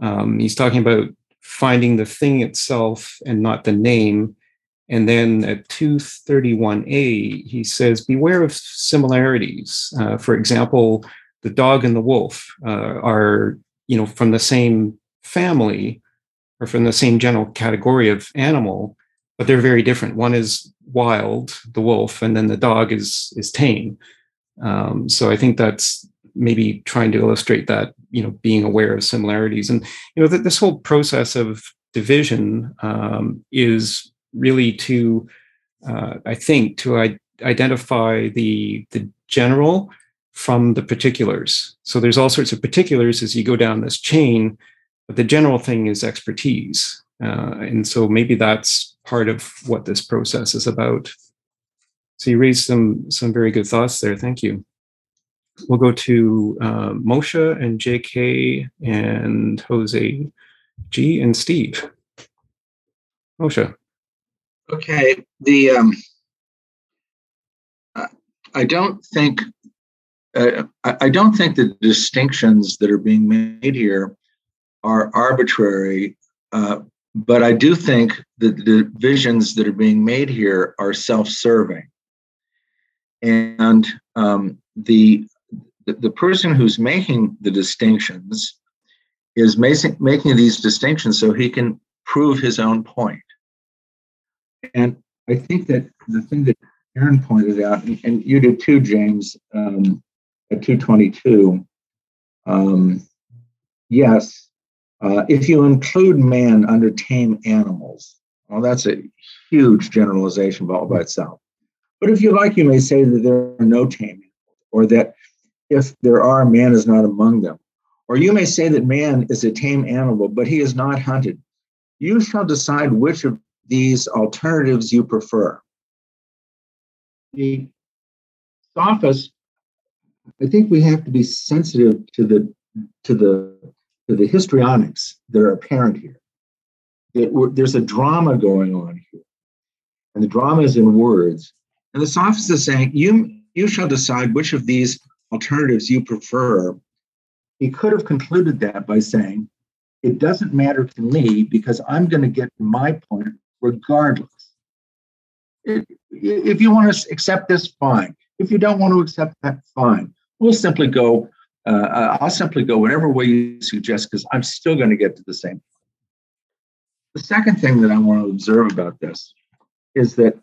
Um, he's talking about finding the thing itself and not the name. And then at 231A, he says, beware of similarities. Uh, for example, the dog and the wolf uh, are, you know, from the same family or from the same general category of animal, but they're very different. One is wild, the wolf, and then the dog is is tame. Um, so I think that's maybe trying to illustrate that you know being aware of similarities and you know this whole process of division um, is really to uh, I think to I- identify the the general from the particulars. So there's all sorts of particulars as you go down this chain, but the general thing is expertise. Uh, and so maybe that's part of what this process is about. So you raised some some very good thoughts there. Thank you. We'll go to uh, Moshe and JK and Jose G and Steve. Moshe. Okay. The um, I don't think uh, I don't think the distinctions that are being made here are arbitrary, uh, but I do think that the divisions that are being made here are self-serving, and um, the, the the person who's making the distinctions is making making these distinctions so he can prove his own point. And I think that the thing that Aaron pointed out, and, and you did too, James, um, at 222. Um, yes, uh, if you include man under tame animals, well, that's a huge generalization all by itself. But if you like, you may say that there are no tame animals, or that if there are, man is not among them. Or you may say that man is a tame animal, but he is not hunted. You shall decide which of these alternatives you prefer. The sophist, I think we have to be sensitive to the to the to the histrionics that are apparent here. That there's a drama going on here, and the drama is in words. And the sophist is saying, "You you shall decide which of these alternatives you prefer." He could have concluded that by saying, "It doesn't matter to me because I'm going to get my point regardless. If you want to accept this, fine. If you don't want to accept that, fine. We'll simply go, uh, I'll simply go whatever way you suggest because I'm still going to get to the same. The second thing that I want to observe about this is that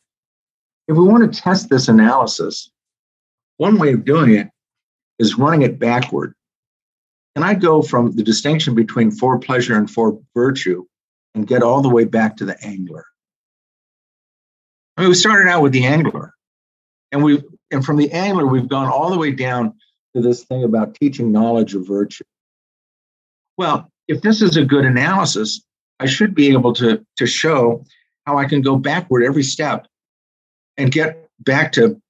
if we want to test this analysis, one way of doing it is running it backward. Can I go from the distinction between for pleasure and for virtue and get all the way back to the angler. I mean, we started out with the angler, and we and from the angler we've gone all the way down to this thing about teaching knowledge of virtue. Well, if this is a good analysis, I should be able to to show how I can go backward every step and get back to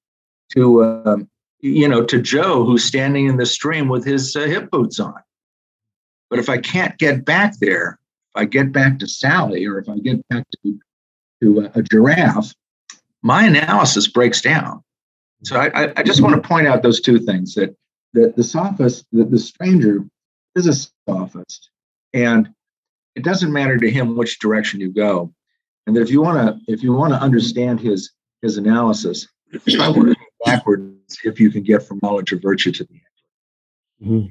to uh, you know to Joe who's standing in the stream with his uh, hip boots on. But if I can't get back there, if I get back to Sally or if I get back to, to a, a giraffe, my analysis breaks down. So I, I just want to point out those two things that, that the sophist, that the stranger is a sophist. And it doesn't matter to him which direction you go. And that if you want to, if you want to understand his his analysis, [CLEARS THROAT] try working backwards if you can get from knowledge of virtue to the end. Mm-hmm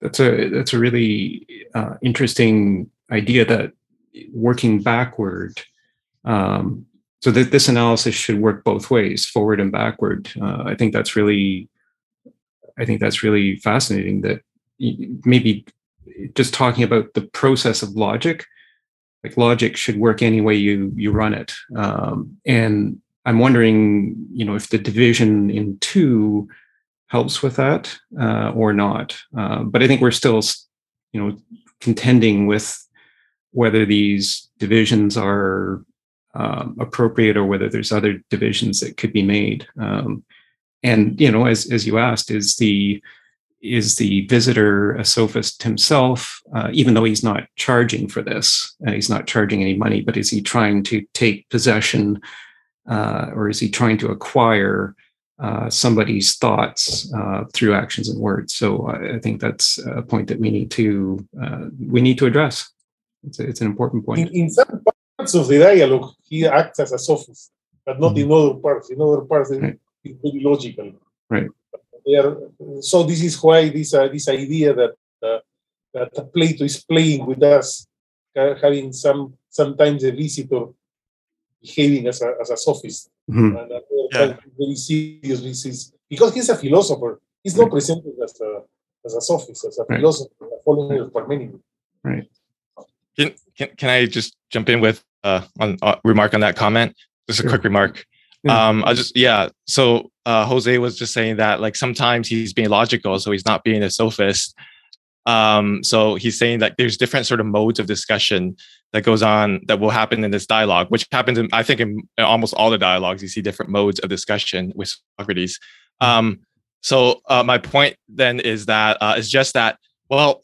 that's a that's a really uh, interesting idea that working backward um, so that this analysis should work both ways forward and backward uh, i think that's really i think that's really fascinating that maybe just talking about the process of logic like logic should work any way you you run it um, and i'm wondering you know if the division in two helps with that uh, or not. Uh, but I think we're still, you know, contending with whether these divisions are um, appropriate or whether there's other divisions that could be made. Um, and you know, as as you asked, is the is the visitor a sophist himself, uh, even though he's not charging for this, uh, he's not charging any money, but is he trying to take possession uh, or is he trying to acquire uh, somebody's thoughts uh, through actions and words. So I, think that's a point that we need to uh, we need to address. It's, a, it's an important point. In, in, some parts of the dialogue, he acts as a sophist, but not mm-hmm. in other parts. In other parts, right. It's very logical. Right. Are, so this is why this uh, this idea that uh, that Plato is playing with us, having some sometimes a visitor behaving as a, as a sophist. Mm-hmm. And uh, yeah. very serious because he's a philosopher. He's not presented as a, as a sophist, as a right. philosopher, a follower of Parmenides. Right. Can, can, can I just jump in with uh, on uh, remark on that comment? Just a sure. quick remark. Yeah. Um, I just yeah. So uh, Jose was just saying that like sometimes he's being logical, so he's not being a sophist. Um, so he's saying that there's different sort of modes of discussion that goes on that will happen in this dialogue, which happens in, I think, in, in almost all the dialogues. You see different modes of discussion with Socrates. Um, so uh, my point then is that uh, it's just that well,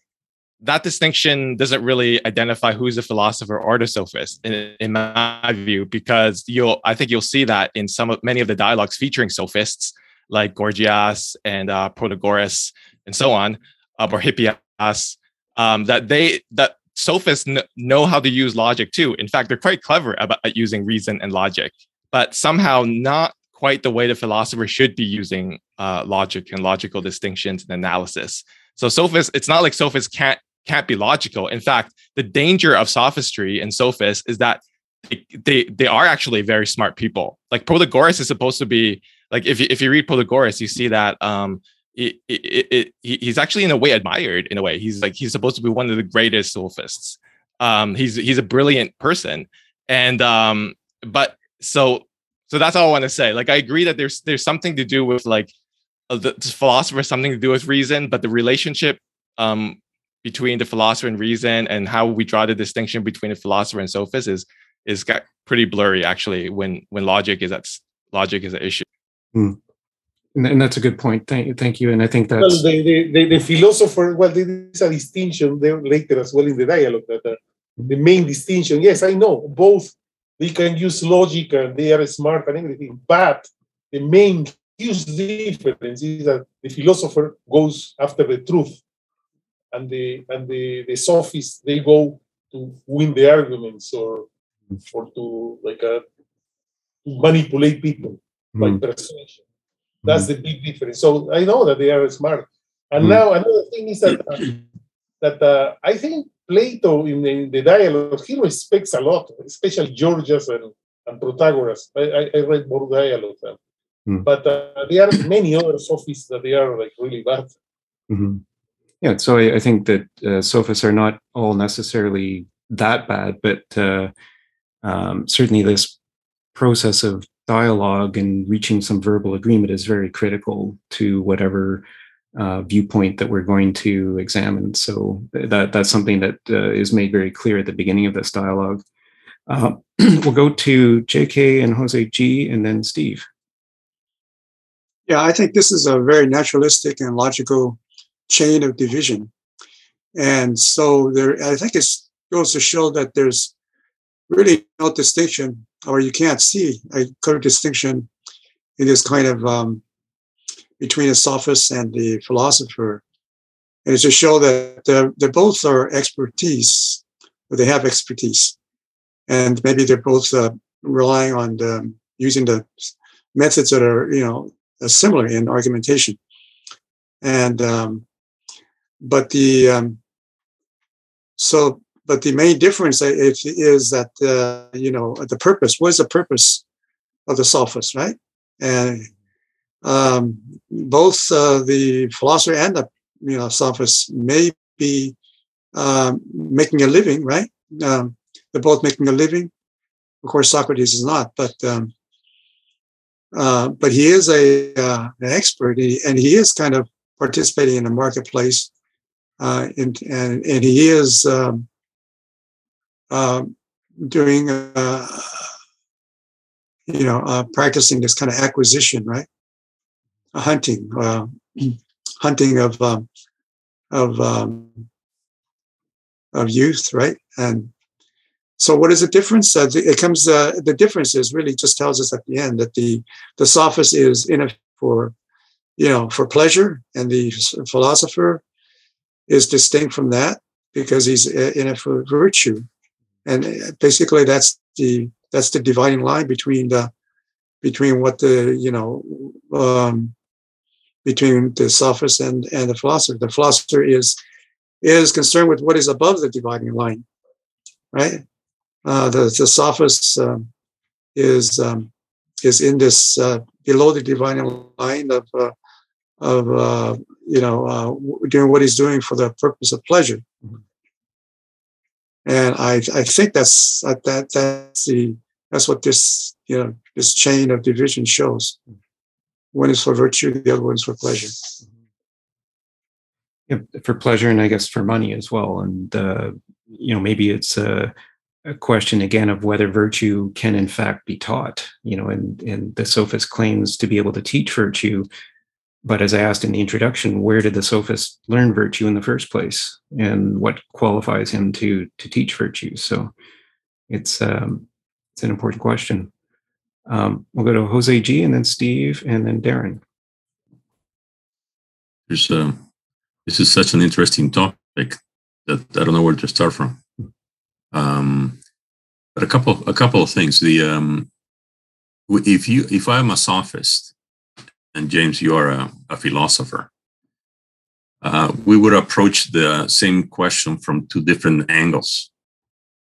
that distinction doesn't really identify who's a philosopher or the sophist, in, in my view, because you'll I think you'll see that in some of many of the dialogues featuring sophists like Gorgias and uh, Protagoras and so on, uh, or Hippias um, that they that sophists kn- know how to use logic too. In fact, they're quite clever about using reason and logic, but somehow not quite the way the philosopher should be using uh, logic and logical distinctions and analysis. So sophists, it's not like sophists can't can't be logical. In fact, the danger of sophistry and sophists is that they, they they are actually very smart people. Like Protagoras is supposed to be like if you, if you read Protagoras, you see that um it, it, it, he's actually in a way admired in a way. He's like he's supposed to be one of the greatest sophists. Um, he's he's a brilliant person, and um, but so so that's all I want to say. Like I agree that there's there's something to do with like uh, the philosopher, something to do with reason, but the relationship um between the philosopher and reason and how we draw the distinction between the philosopher and sophist is is got pretty blurry actually when when logic is at logic is an issue. Mm. And, and, that's a good point. Thank, thank you. And I think that's well, the, the, the, the philosopher. Well, there is a distinction there later as well in the dialogue that uh, the main distinction. Yes, I know both. They can use logic and they are smart and everything, but the main huge difference is that the philosopher goes after the truth, and the and the the sophists they go to win the arguments or or to like uh, to manipulate people mm. by persuasion. That's the big difference. So I know that they are smart. And mm. now another thing is that uh, that uh, I think Plato in, in, the dialogue he respects a lot, especially Gorgias and, and Protagoras. I, I, I read more dialogue, mm. but uh, there are many other sophists that they are like really bad. Mm-hmm. Yeah, so I, I think that uh, sophists are not all necessarily that bad, but uh, um, certainly this process of dialogue and reaching some verbal agreement is very critical to whatever uh, viewpoint that we're going to examine. So that that's something that uh, is made very clear at the beginning of this dialogue. Uh, [CLEARS THROAT] we'll go to J.K. and Jose G. and then Steve. Yeah, I think this is a very naturalistic and logical chain of division, and so there. I think it goes to show that there's really no distinction, or you can't see a clear distinction in this kind of um, between the sophist and the philosopher. And it's to show that they they both are expertise, or they have expertise, and maybe they're both uh, relying on the, using the methods that are you know similar in argumentation. And um, but the um, so but the main difference is that uh, you know the purpose. What is the purpose of the sophist, right? And um, both uh, the philosopher and the you know sophist may be um, making a living, right? Um, they're both making a living. Of course, Socrates is not, but um, uh, but he is a uh, an expert, and he is kind of participating in the marketplace, uh, and, and and he is um, um, doing, uh, you know, uh, practicing this kind of acquisition, right? A hunting, uh, [CLEARS THROAT] hunting of um, of um, of youth, right? And so, what is the difference? Uh, it comes. Uh, the difference is really just tells us at the end that the the sophist is in it for, you know, for pleasure, and the philosopher is distinct from that because he's in it for virtue and uh, basically that's the that's the dividing line between the between what the you know um, between the sophist and and the philosopher. The philosopher is is concerned with what is above the dividing line, right? Uh, the the sophist um, is um, is in this uh, below the dividing line of uh, of uh, you know uh, doing what he's doing for the purpose of pleasure. Mm-hmm and I I think that's that that's the that's what this you know this chain of division shows. One is for virtue, the other one is for pleasure. Yeah, for pleasure, and I guess for money as well. And uh, you know, maybe it's a, a, question again of whether virtue can in fact be taught. You know, and and the sophist claims to be able to teach virtue, but as I asked in the introduction, where did the sophist learn virtue in the first place, and what qualifies him to to teach virtue? So, it's um, it's an important question. Um, we'll go to Jose G, and then Steve, and then Darren. There's, uh, this is such an interesting topic. that I don't know where to start from. Um, but a couple a couple of things. The um, if you if I'm a sophist and James, you are a, a philosopher, uh, we would approach the same question from two different angles.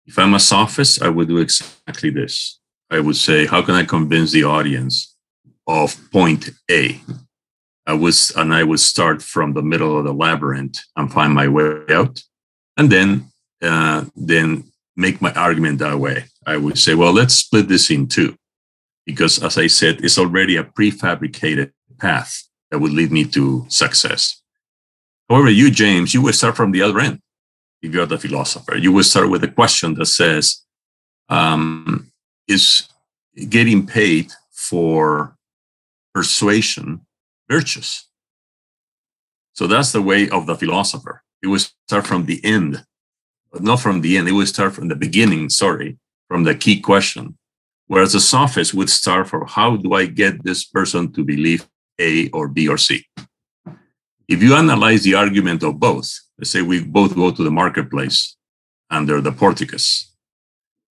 If I'm a sophist, I would do exactly this. I would say, how can I convince the audience of point A? I was, and I would start from the middle of the labyrinth and find my way out, and then, uh, then make my argument that way. I would say, well, let's split this in two, because as I said, it's already a prefabricated path that would lead me to success. However, you, James, you would start from the other end. If you're the philosopher, you would start with a question that says, um, "Is getting paid for persuasion virtuous?" So that's the way of the philosopher. It would start from the end, but not from the end. It would start from the beginning. Sorry, from the key question. Whereas the sophist would start from, "How do I get this person to believe A or B or C?" If you analyze the argument of both, let's say we both go to the marketplace under the porticus,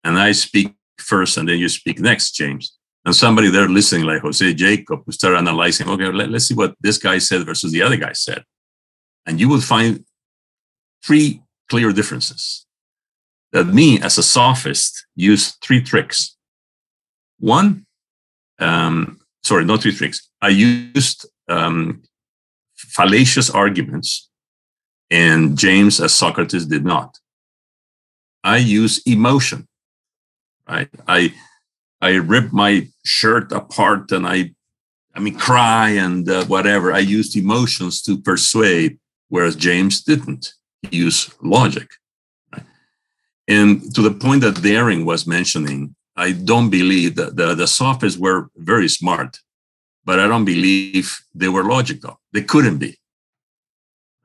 and I speak first and then you speak next, James. And somebody there listening, like Jose Jacob, who start analyzing, okay, let, us see what this guy said versus the other guy said. And you will find three clear differences. That me, as a sophist, use three tricks. One, um, sorry, not three tricks. I used um, fallacious arguments, and James, as Socrates, did not. I use emotion. Right? I I rip my shirt apart and I I mean cry and uh, whatever. I used emotions to persuade, whereas James didn't. use logic. And to the point that Darren was mentioning, I don't believe that the, the sophists were very smart but I don't believe they were logical. They couldn't be.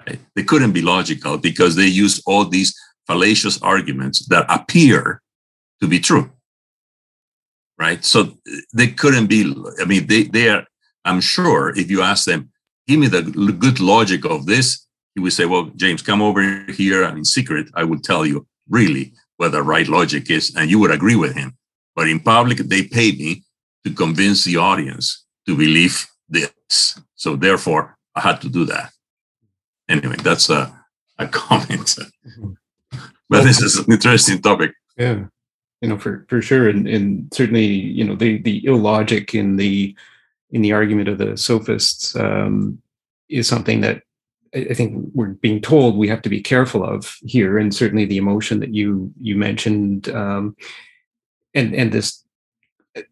Right? They couldn't be logical because they used all these fallacious arguments that appear to be true. Right? So they couldn't be, I mean, they, they are, I'm sure if you ask them, give me the good logic of this, he would say, well, James, come over here. And in secret, I would tell you really what the right logic is. And you would agree with him. But in public, they paid me to convince the audience to believe this. So therefore, I had to do that. Anyway, that's a, a [LAUGHS] comment. but this is an interesting topic. Yeah, you know, for for sure, and and certainly, you know, the the illogic in the in the argument of the sophists um, is something that I think we're being told we have to be careful of here, and certainly the emotion that you you mentioned, um, and and this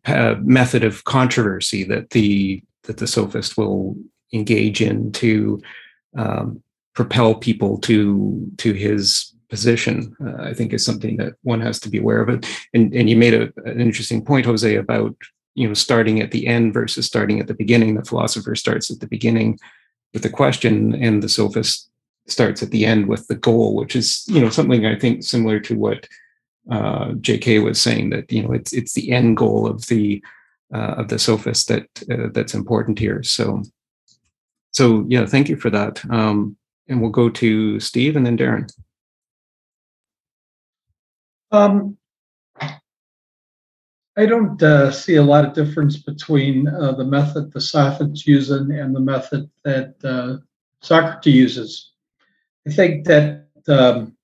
uh, method of controversy that the that the sophist will engage in to um, propel people to to his position. Uh, I think is something that one has to be aware of it. And and you made a, an interesting point, Jose, about you know starting at the end versus starting at the beginning. The philosopher starts at the beginning with the question, and the sophist starts at the end with the goal, which is you know something I think similar to what uh, J.K. was saying that you know it's it's the end goal of the uh, of the sophist that uh, that's important here. So so yeah, thank you for that. Um, and we'll go to Steve and then Darren. Um, I don't uh, see a lot of difference between uh, the method the Sophists use and the method that uh, Socrates uses. I think that um,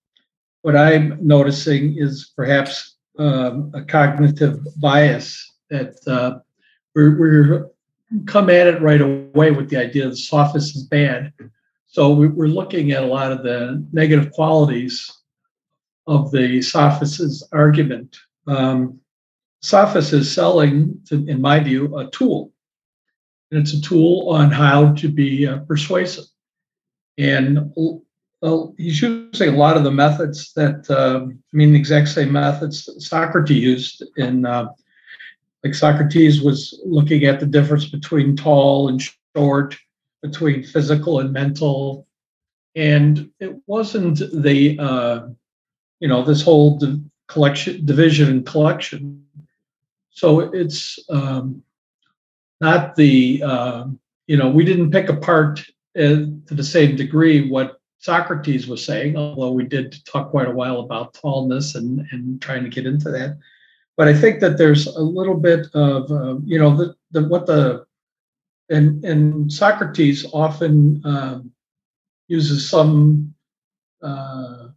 what I'm noticing is perhaps um, a cognitive bias that uh, we're, we're, come at it right away with the idea that sophist is bad. So we're looking at a lot of the negative qualities of the sophist's argument. Um, sophist is selling, to, in my view, a tool. And it's a tool on how to be uh, persuasive. And well, he's using a lot of the methods that, uh, I mean, the exact same methods Socrates used in, uh, like Socrates was looking at the difference between tall and short, between physical and mental. And it wasn't the, uh, you know, this whole di- collection, division and collection. So it's um, not the, uh, you know, we didn't pick apart uh, to the same degree what Socrates was saying, although we did talk quite a while about tallness and, and trying to get into that. But I think that there's a little bit of, uh, you know, the, the what the, and, and Socrates often um, uses some uh,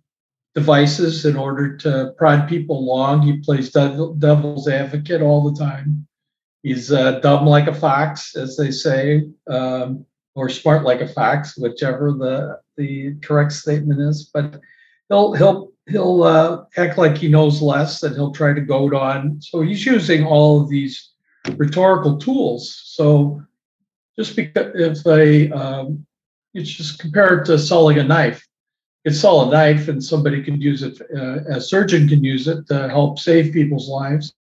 devices in order to prod people along. He plays devil, devil's advocate all the time. He's uh, dumb like a fox, as they say, um, or smart like a fox, whichever the the correct statement is. But he'll he'll he'll uh, act like he knows less, and he'll try to goad on. So he's using all of these rhetorical tools. So just because if a um, it's just compared to selling a knife, it's sell a knife and somebody could use it. Uh, a surgeon can use it to help save people's lives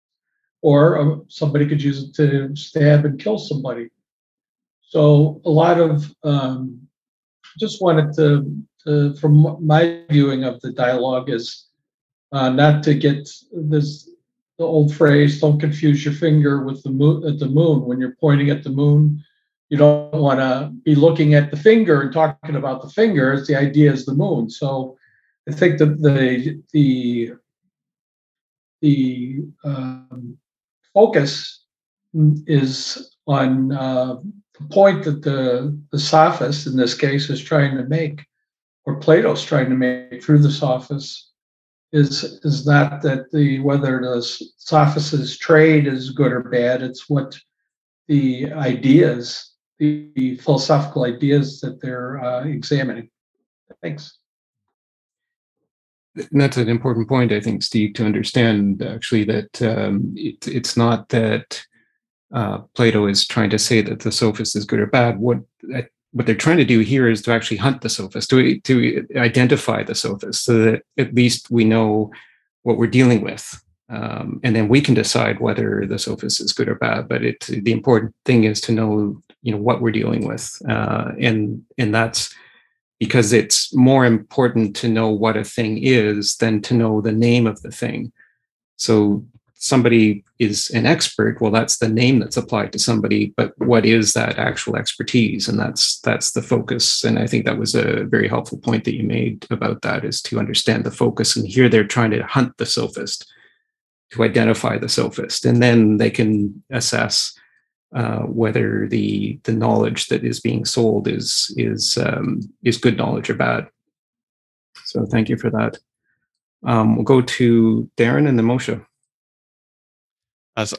or uh, somebody could use it to stab and kill somebody. So a lot of um, just wanted to, to, from my viewing of the dialogue, is uh, not to get this the old phrase "don't confuse your finger with the moon." At the moon, when you're pointing at the moon, you don't want to be looking at the finger and talking about the finger. It's the idea is the moon. So I think that the the the um, focus is on uh, point that the, the sophist in this case is trying to make, or Plato's trying to make through the sophist, is is not that the whether the sophist's trade is good or bad. It's what the ideas, the, the philosophical ideas that they're uh, examining. Thanks that's an important point, I think, Steve, to understand actually that um, it, it's not that uh, Plato is trying to say that the sophist is good or bad. What what they're trying to do here is to actually hunt the sophist, to to identify the sophist, so that at least we know what we're dealing with, um, and then we can decide whether the sophist is good or bad. But it the important thing is to know you know what we're dealing with, uh, and and that's because it's more important to know what a thing is than to know the name of the thing. So somebody is an expert, well, that's the name that's applied to somebody, but what is that actual expertise? And that's that's the focus. And I think that was a very helpful point that you made about that is to understand the focus. And here they're trying to hunt the sophist, to identify the sophist, and then they can assess uh, whether the the knowledge that is being sold is is um, is good knowledge or bad. So thank you for that. Um, we'll go to Darren and then Moshe.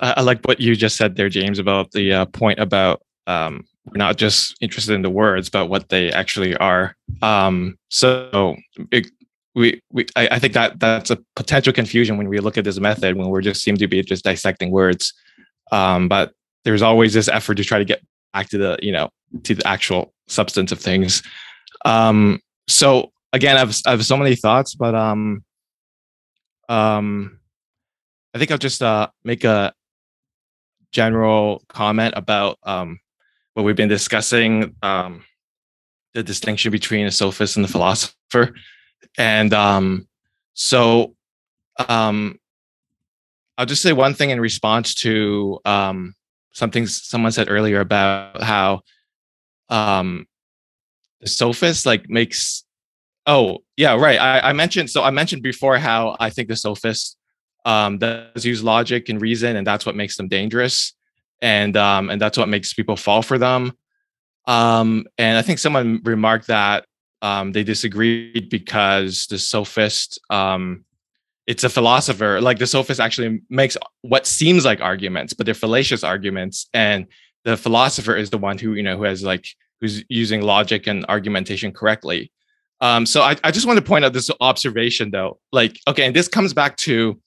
I, I like what you just said there, James, about the uh, point about um, we're not just interested in the words, but what they actually are. Um, so it, we, we I, I, think that that's a potential confusion when we look at this method when we just seem to be just dissecting words. Um, but there's always this effort to try to get back to the you know to the actual substance of things um so again i've i have so many thoughts but um um i think i'll just uh make a general comment about um what we've been discussing um the distinction between a sophist and the philosopher. And um so um i'll just say one thing in response to um something someone said earlier about how um the sophist like makes oh yeah right I, I mentioned so i mentioned before how i think the sophist um does use logic and reason and that's what makes them dangerous and um and that's what makes people fall for them. Um and i think someone remarked that um they disagreed because the sophist um it's a philosopher like the sophist actually makes what seems like arguments but they're fallacious arguments and the philosopher is the one who you know who has like who's using logic and argumentation correctly. Um, so I, I just want to point out this observation though like okay and this comes back to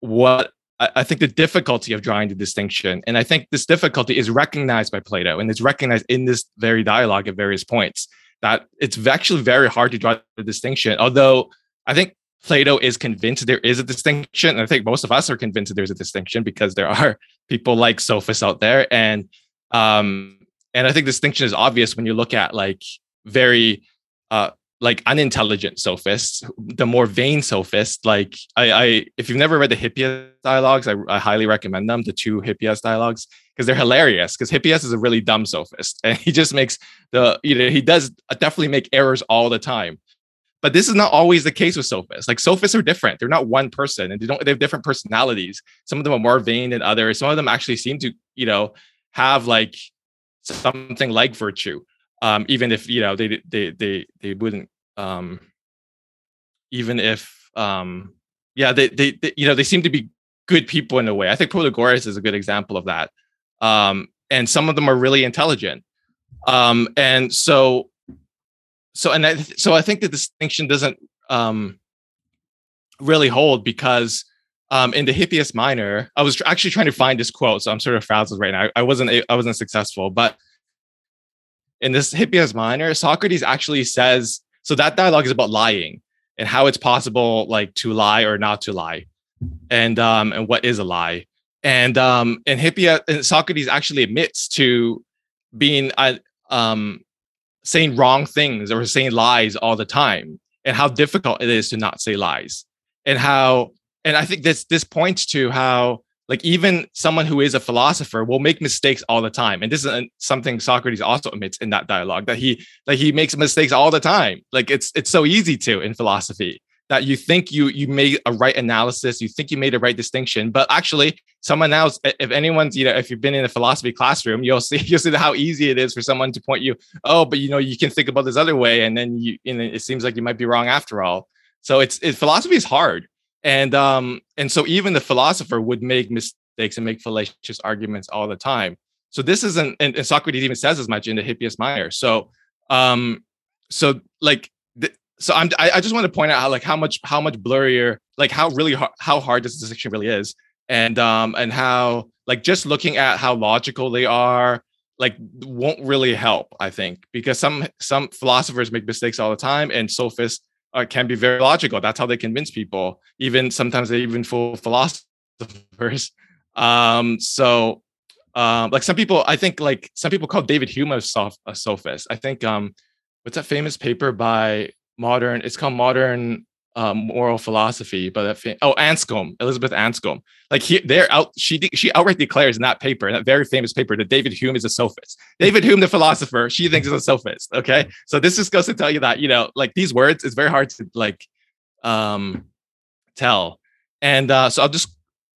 what I, think the difficulty of drawing the distinction and i think this difficulty is recognized by plato and it's recognized in this very dialogue at various points that it's actually very hard to draw the distinction although i think Plato is convinced there is a distinction. And I think most of us are convinced there's a distinction because there are [LAUGHS] people like sophists out there. And um, and I think distinction is obvious when you look at like very uh, like unintelligent sophists, the more vain sophists. Like I, I if you've never read the Hippias dialogues, I, I highly recommend them. The two Hippias dialogues because they're hilarious. Because Hippias is a really dumb sophist, [LAUGHS] and he just makes the you know he does definitely make errors all the time. But this is not always the case with sophists. Like sophists are different. They're not one person, and they don't. They have different personalities. Some of them are more vain than others. Some of them actually seem to you know have like something like virtue um, even if you know they they they they wouldn't um, even if um, yeah they, they, they you know they seem to be good people in a way. I think Protagoras is a good example of that. Um, and some of them are really intelligent. Um, and so so and I, so I think the distinction doesn't um, really hold because um, in the Hippias Minor, I was actually trying to find this quote, so I'm sort of frazzled right now. I, I wasn't I wasn't successful, but in this Hippias Minor, Socrates actually says so that dialogue is about lying and how it's possible like to lie or not to lie, and um and what is a lie. And um and Hippia and Socrates actually admits to being uh, um saying wrong things or saying lies all the time and how difficult it is to not say lies and how and I think this this points to how like even someone who is a philosopher will make mistakes all the time. And this is something socrates also admits in that dialogue that he like he makes mistakes all the time. Like it's it's so easy to in philosophy that you think you you made a right analysis you think you made a right distinction. But actually someone else if anyone's you know if you've been in a philosophy classroom you'll see [LAUGHS] you'll see how easy it is for someone to point you oh but you know you can think about this other way and then you and it seems like you might be wrong after all. So it's it, philosophy is hard and um and so even the philosopher would make mistakes and make fallacious arguments all the time. So this isn't and, and socrates even says as much in the hippias minor so um so like so i'm I, I, just want to point out how like how much how much blurrier like how really har- how hard this distinction really is. And um and how like just looking at how logical they are like won't really help i think because some some philosophers make mistakes all the time and sophists uh, can be very logical. That's how they convince people. Even sometimes they even fool philosophers. [LAUGHS] Um, so, um, like some people, I think like some people call David Hume a, soph- a sophist. I think um, what's that famous paper by modern? It's called Modern um, moral philosophy, but that oh Anscombe, Elizabeth Anscombe, like he, they're out. She she outright declares in that paper, in that very famous paper, that David Hume is a sophist. David Hume, the philosopher, she thinks is a sophist. Okay, so this just goes to tell you that you know, like these words, it's very hard to like um tell. And uh, so I'll just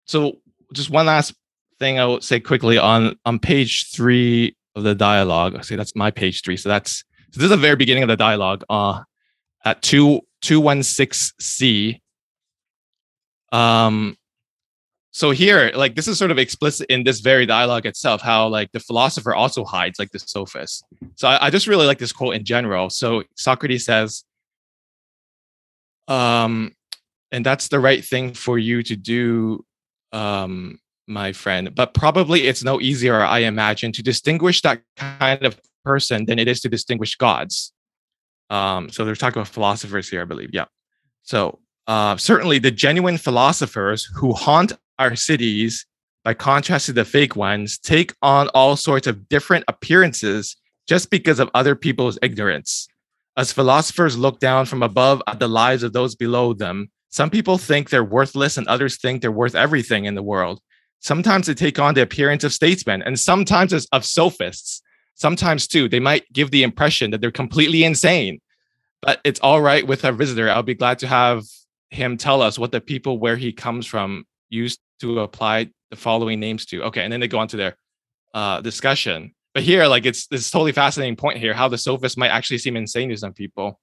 so just one last thing I will say quickly on on page three of the dialogue. I say that's my page three. So that's so this is the very beginning of the dialogue. Uh, at two 216C. Um, so here, like this is sort of explicit in this very dialogue itself, how like the philosopher also hides like the sophist. So I, I just really like this quote in general. So Socrates says, um, and that's the right thing for you to do, um, my friend. But probably it's no easier, I imagine, to distinguish that kind of person than it is to distinguish gods. Um, so they're talking about philosophers here, I believe. Yeah. So uh, certainly the genuine philosophers who haunt our cities, by contrast to the fake ones, take on all sorts of different appearances just because of other people's ignorance. As philosophers look down from above at the lives of those below them, some people think they're worthless and others think they're worth everything in the world. Sometimes they take on the appearance of statesmen and sometimes of sophists sometimes too, they might give the impression that they're completely insane. But it's all right with our visitor. I'll be glad to have him tell us what the people where he comes from used to apply the following names to. Okay, and then they go on to their uh, discussion. But here, like it's this totally fascinating point here, how the sophist might actually seem insane to some people.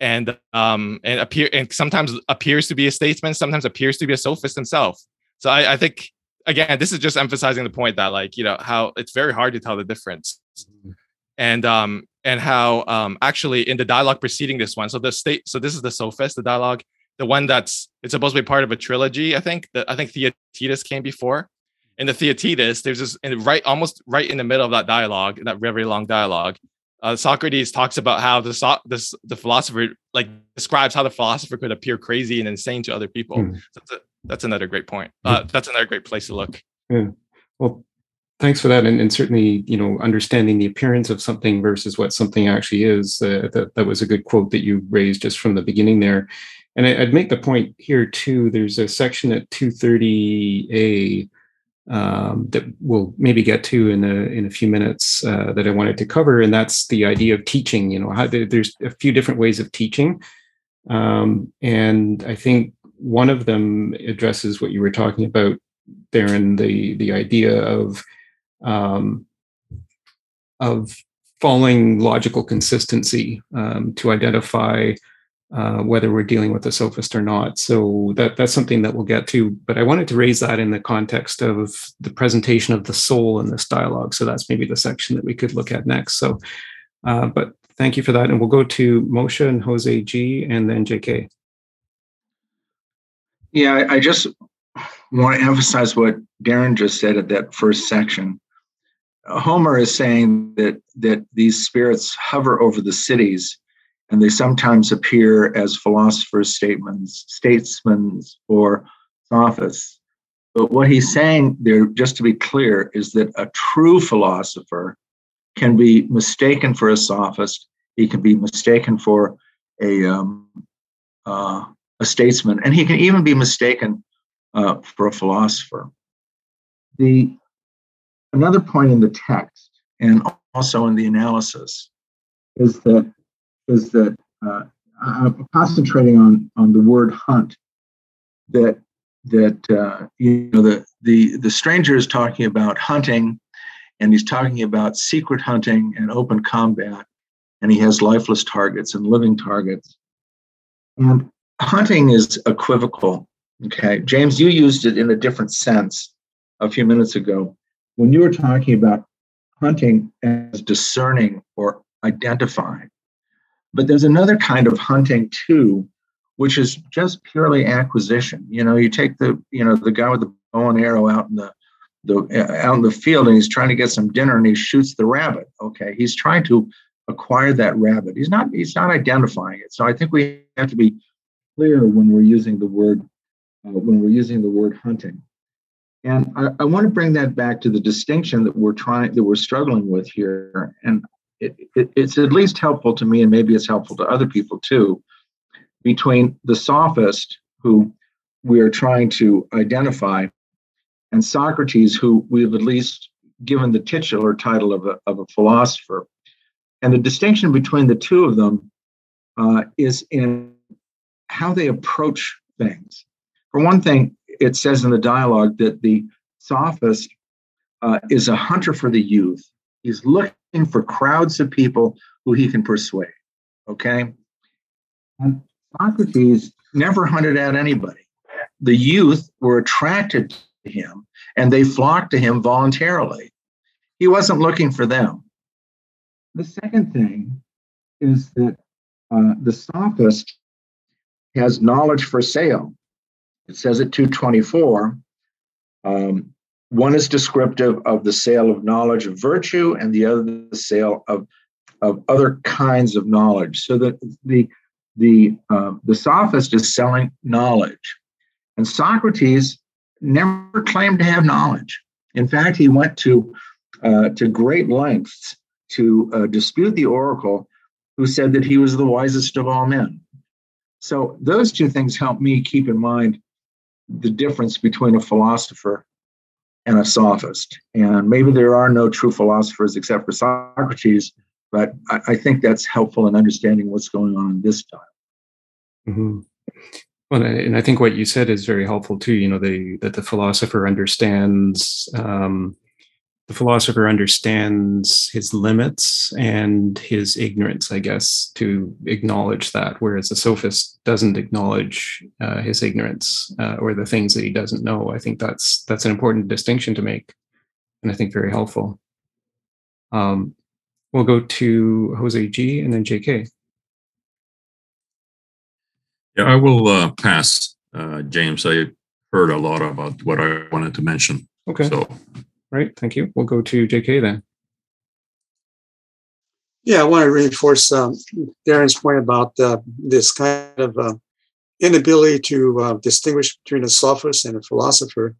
And um and appear and sometimes appears to be a statesman, sometimes appears to be a sophist himself. So I, I think again, this is just emphasizing the point that like, you know, how it's very hard to tell the difference. Mm-hmm. And um and how um actually in the dialogue preceding this one, so the state so this is the sophist, the dialogue, the one that's it's supposed to be part of a trilogy, I think. That I think Theaetetus came before. In the Theaetetus, there's this in right almost right in the middle of that dialogue, that very long dialogue. Uh, Socrates talks about how the so- this the philosopher like describes how the philosopher could appear crazy and insane to other people. Mm. So that's, another great point. Uh, that's another great place to look. Yeah. Well, thanks for that, and, and, certainly, you know, understanding the appearance of something versus what something actually is. Uh, that that was a good quote that you raised just from the beginning there. And I, would make the point here too. There's a section at 230a um, that we'll maybe get to in a in a few minutes uh, that I wanted to cover, and that's the idea of teaching. You know, how, there's a few different ways of teaching, um, and I think one of them addresses what you were talking about, Darren, the the idea of um, of following logical consistency um, to identify uh, whether we're dealing with a sophist or not. So that that's something that we'll get to. But I wanted to raise that in the context of the presentation of the soul in this dialogue. So that's maybe the section that we could look at next. So, uh, but thank you for that, and we'll go to Moshe and Jose G, and then J.K. Yeah, I, just want to emphasize what Darren just said at that first section. Homer is saying that that these spirits hover over the cities and they sometimes appear as philosophers' statements, statesmen, or sophists. But what he's saying there, just to be clear, is that a true philosopher can be mistaken for a sophist. He can be mistaken for a um, uh, a statesman, and he can even be mistaken uh, for a philosopher. The another point in the text and also in the analysis is that is that uh, I'm concentrating on on the word hunt. That that uh, you know the the the stranger is talking about hunting, and he's talking about secret hunting and open combat, and he has lifeless targets and living targets. And hunting is equivocal. Okay, James, you used it in a different sense a few minutes ago when you were talking about hunting as discerning or identifying. But there's another kind of hunting too, which is just purely acquisition. You know, you take the you know the guy with the bow and arrow out in the the uh, out in the field and he's trying to get some dinner and he shoots the rabbit. Okay, he's trying to acquire that rabbit. He's not he's not identifying it. So I think we have to be clear when we're using the word uh, when we're using the word hunting. And I, I want to bring that back to the distinction that we're trying that we're struggling with here. And it, it, it's at least helpful to me, and maybe it's helpful to other people too, between the sophist who we are trying to identify and Socrates, who we've at least given the titular title of a, of a philosopher. And the distinction between the two of them uh, is in how they approach things. For one thing, it says in the dialogue that the sophist uh, is a hunter for the youth. He's looking for crowds of people who he can persuade. Okay. And Socrates never hunted out anybody. The youth were attracted to him and they flocked to him voluntarily. He wasn't looking for them. The second thing is that uh, the sophist has knowledge for sale. It says at 224 um, one is descriptive of the sale of knowledge of virtue, and the other the sale of of other kinds of knowledge. So that the the uh, the sophist is selling knowledge, and Socrates never claimed to have knowledge. In fact, he went to uh, to great lengths to uh, dispute the oracle, who said that he was the wisest of all men. So those two things help me keep in mind the difference between a philosopher and a sophist. And maybe there are no true philosophers except for Socrates, but I, I think that's helpful in understanding what's going on in this time. Mm-hmm. Well, and I think what you said is very helpful too. You know, the, that the philosopher understands um, the philosopher understands his limits and his ignorance, I guess, to acknowledge that, whereas a sophist doesn't acknowledge uh, his ignorance uh, or the things that he doesn't know. I think that's that's an important distinction to make, and I think very helpful. Um, we'll go to Jose G and then JK. Yeah, I will uh, pass, uh, James. I heard a lot about what I wanted to mention. Okay. So right, thank you. We'll go to JK then. Yeah, I want to reinforce um, Darren's point about uh, this kind of uh, inability to uh, distinguish between a sophist and a philosopher.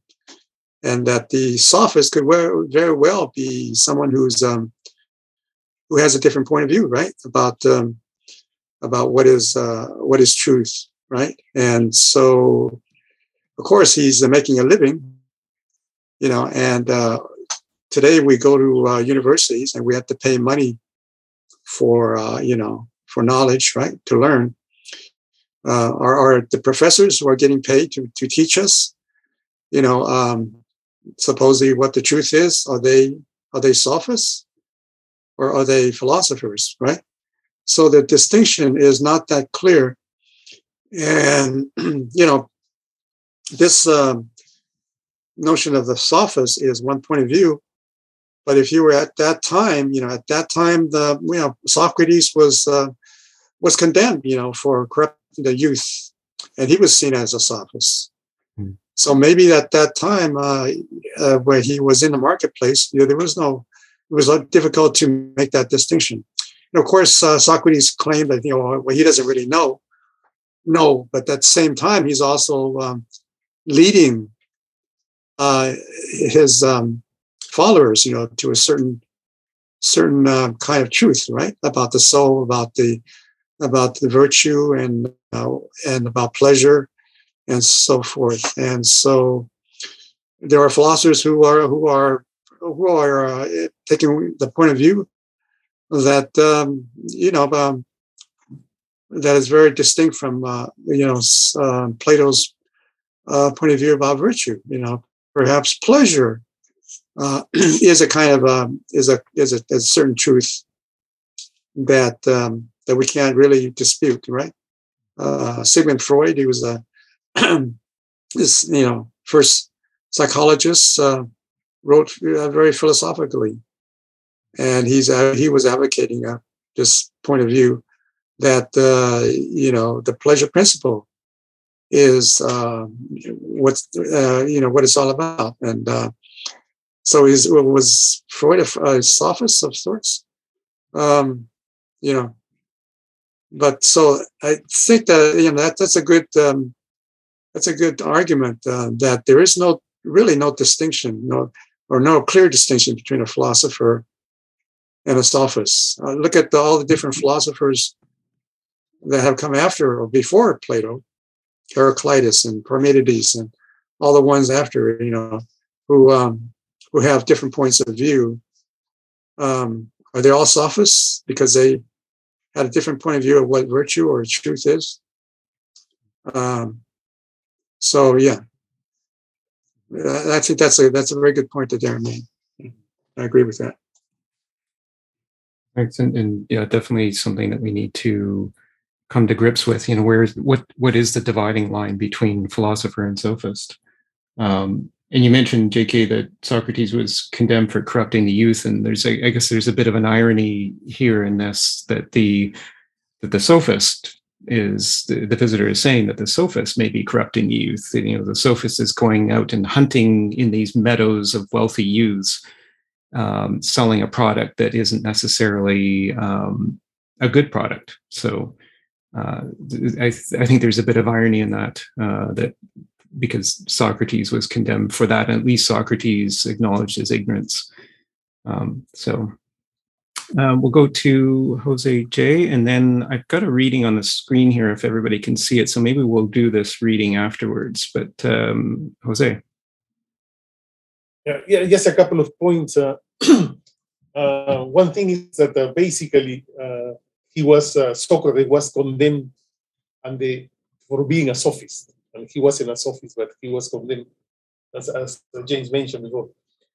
and that the sophist could very well be someone who's um, who has a different point of view, right, about um, about what is uh, what is truth, right? And so, of course, he's uh, making a living, you know. And uh, today we go to uh, universities and we have to pay money for uh, you know for knowledge, right, to learn. Uh, are, are the professors who are getting paid to to teach us, you know, um, supposedly what the truth is? Are they are they sophists or are they philosophers, right? So the distinction is not that clear. And, [CLEARS THROAT] you know, this um, notion of the sophist is one point of view. But if you were at that time, you know, at that time, the you know Socrates was uh, was condemned, you know, for corrupting the youth, and he was seen as a sophist. Hmm. So maybe at that time, uh, uh, where he was in the marketplace, you know, there was no, it was difficult to make that distinction. And of course, uh, Socrates claimed that you know well, he doesn't really know, no, but at the same time, he's also um, leading uh, his um, followers, you know, to a certain certain uh, kind of truth, right, about the soul, about the about the virtue, and uh, and about pleasure, and so forth. And so, there are philosophers who are who are who are uh, taking the point of view that um, you know um, that is very distinct from uh, you know uh, Plato's uh, point of view about virtue. You know, perhaps pleasure uh, [CLEARS THROAT] is a kind of um, is a is a, a, certain truth that um, that we can't really dispute, right? Uh, Sigmund Freud, he was a [CLEARS THROAT] this you know first psychologist, uh, wrote very philosophically and he's uh, he was advocating uh, this point of view that uh, you know the pleasure principle is uh, what's uh, you know what it's all about, and uh, so he's was Freud a, a sophist of sorts, um, you know. But so I think that you know that that's a good um, that's a good argument that there is no really no distinction, no or no clear distinction between a philosopher and a sophist. Uh, look at the, all the different philosophers that have come after or before Plato, Heraclitus and Parmenides, and all the ones after, you know, who um, who have different points of view. Um, are they all sophists because they had a different point of view of what virtue or truth is? Um, so yeah, I think that's a that's a very good point that Darren made. I agree with that. Thanks, and, and yeah, definitely something that we need to come to grips with. You know, where is what what is the dividing line between philosopher and sophist? Um, and you mentioned, J.K., that Socrates was condemned for corrupting the youth, and there's, a, I guess, there's a bit of an irony here in this that the that the sophist is the, the visitor is saying that the sophist may be corrupting the youth. You know, the sophist is going out and hunting in these meadows of wealthy youths um, selling a product that isn't necessarily um, a good product. So uh, I, I, think there's a bit of irony in that, uh, that because Socrates was condemned for that, at least Socrates acknowledged his ignorance. Um, so uh, we'll go to Jose J, and then I've got a reading on the screen here if everybody can see it. So maybe we'll do this reading afterwards. But um, Jose. Yeah, yeah, just a couple of points. Uh, [CLEARS THROAT] uh, one thing is that uh, basically he was uh, Socrates was condemned and the, for being a sophist, and he wasn't a sophist, but he was condemned, as, as James mentioned before.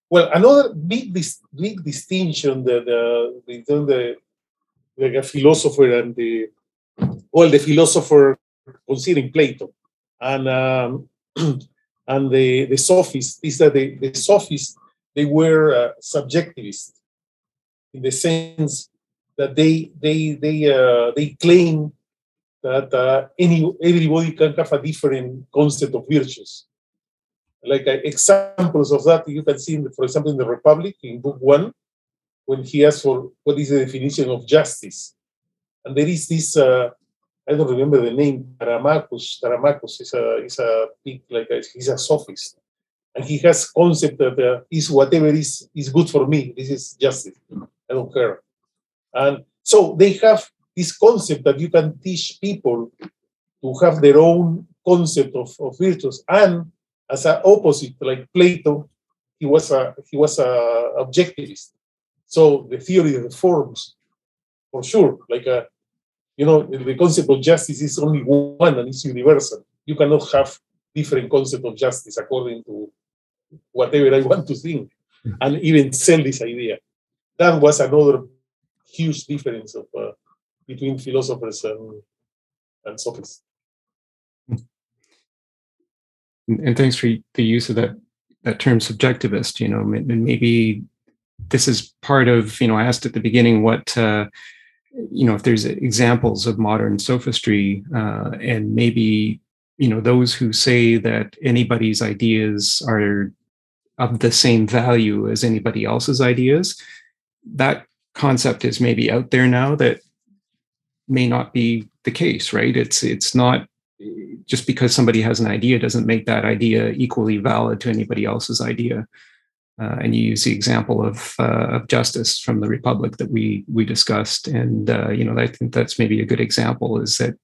Well, another big dis- big distinction that the, between the a philosopher and the well, the philosopher considering Plato and um, [CLEARS THROAT] and the the sophist is that the, the sophists they were uh, subjectivist in the sense that they they they uh, they claim that uh, any everybody can have a different concept of virtues. Like uh, examples of that, you can see, the, for example, in the Republic, in Book One, when he asks for what is the definition of justice, and there is this. Uh, I don't remember the name. Taramacus. Taramacus is a is a big like a, he's a sophist, and he has concept that uh, is whatever is is good for me. This is justice. I don't care. And so they have this concept that you can teach people to have their own concept of, of virtues. And as an opposite, like Plato, he was a he was a objectivist. So the theory of the forms, for sure, like a you know, the concept of justice is only one and it's universal. You cannot have different concept of justice according to whatever I want to think, and even sell this idea. That was another huge difference of uh, between philosophers and and sophists. And thanks for the use of that that term subjectivist. You know, and maybe this is part of you know I asked at the beginning what uh, you know if there's examples of modern sophistry uh, and maybe you know those who say that anybody's ideas are of the same value as anybody else's ideas that concept is maybe out there now that may not be the case right it's it's not just because somebody has an idea doesn't make that idea equally valid to anybody else's idea uh, and you use the example of uh, of justice from the republic that we we discussed, and uh, you know I think that's maybe a good example. Is that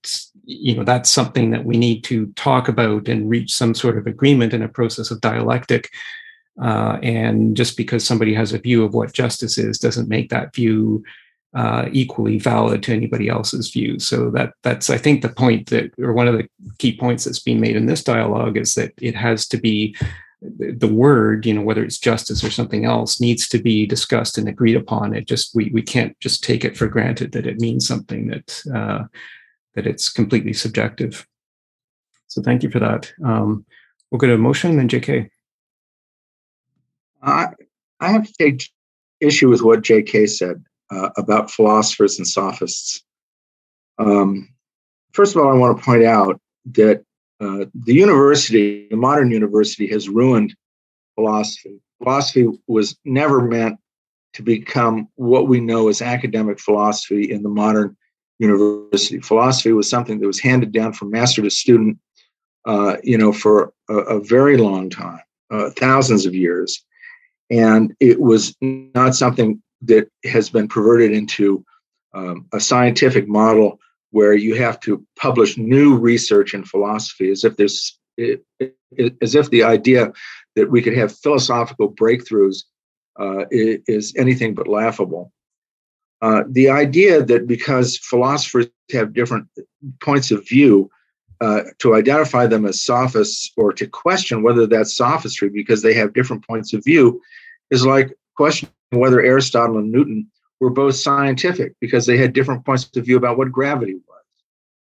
you know that's something that we need to talk about and reach some sort of agreement in a process of dialectic. Uh, and just because somebody has a view of what justice is doesn't make that view uh, equally valid to anybody else's view. So that that's I think the point that, or one of the key points that's being made in this dialogue is that it has to be the word, you know, whether it's justice or something else, needs to be discussed and agreed upon. It just we we can't just take it for granted that it means something that uh, that it's completely subjective. So thank you for that. Um, we'll go to Moshe, then J.K. I I have to take issue with what J.K. said uh, about philosophers and sophists. Um, first of all, I want to point out that uh, the university, the modern university, has ruined philosophy. Philosophy was never meant to become what we know as academic philosophy in the modern university. Philosophy was something that was handed down from master to student, uh, you know, for a, a very long time, uh, thousands of years, and it was not something that has been perverted into um, a scientific model where you have to publish new research in philosophy as if there's as if the idea that we could have philosophical breakthroughs uh, is anything but laughable. Uh, the idea that because philosophers have different points of view, uh, to identify them as sophists or to question whether that's sophistry because they have different points of view is like questioning whether Aristotle and Newton were both scientific because they had different points of view about what gravity was.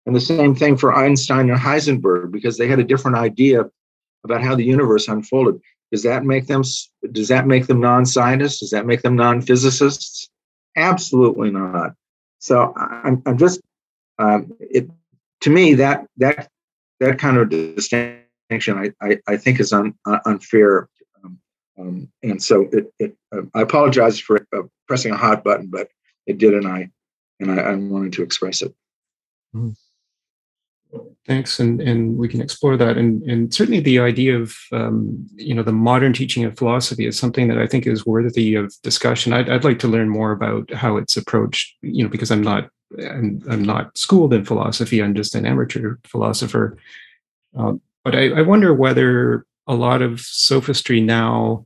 And the same thing for Einstein and Heisenberg because they had a different idea about how the universe unfolded. Does that make them does that make them non-scientists? Does that make them non-physicists? Absolutely not. So I'm, I'm just um, it to me that that that kind of distinction I, I, I think is un, uh, unfair um, um, and so it, it uh, I apologize for uh, pressing a hot button, but it did, and I and I, I wanted to express it. Mm-hmm. Thanks, and and we can explore that, and and certainly the idea of um, you know the modern teaching of philosophy is something that I think is worthy of discussion. I'd, I'd like to learn more about how it's approached, you know, because I'm not I'm, I'm not schooled in philosophy. I'm just an amateur philosopher, um, but I, I wonder whether a lot of sophistry now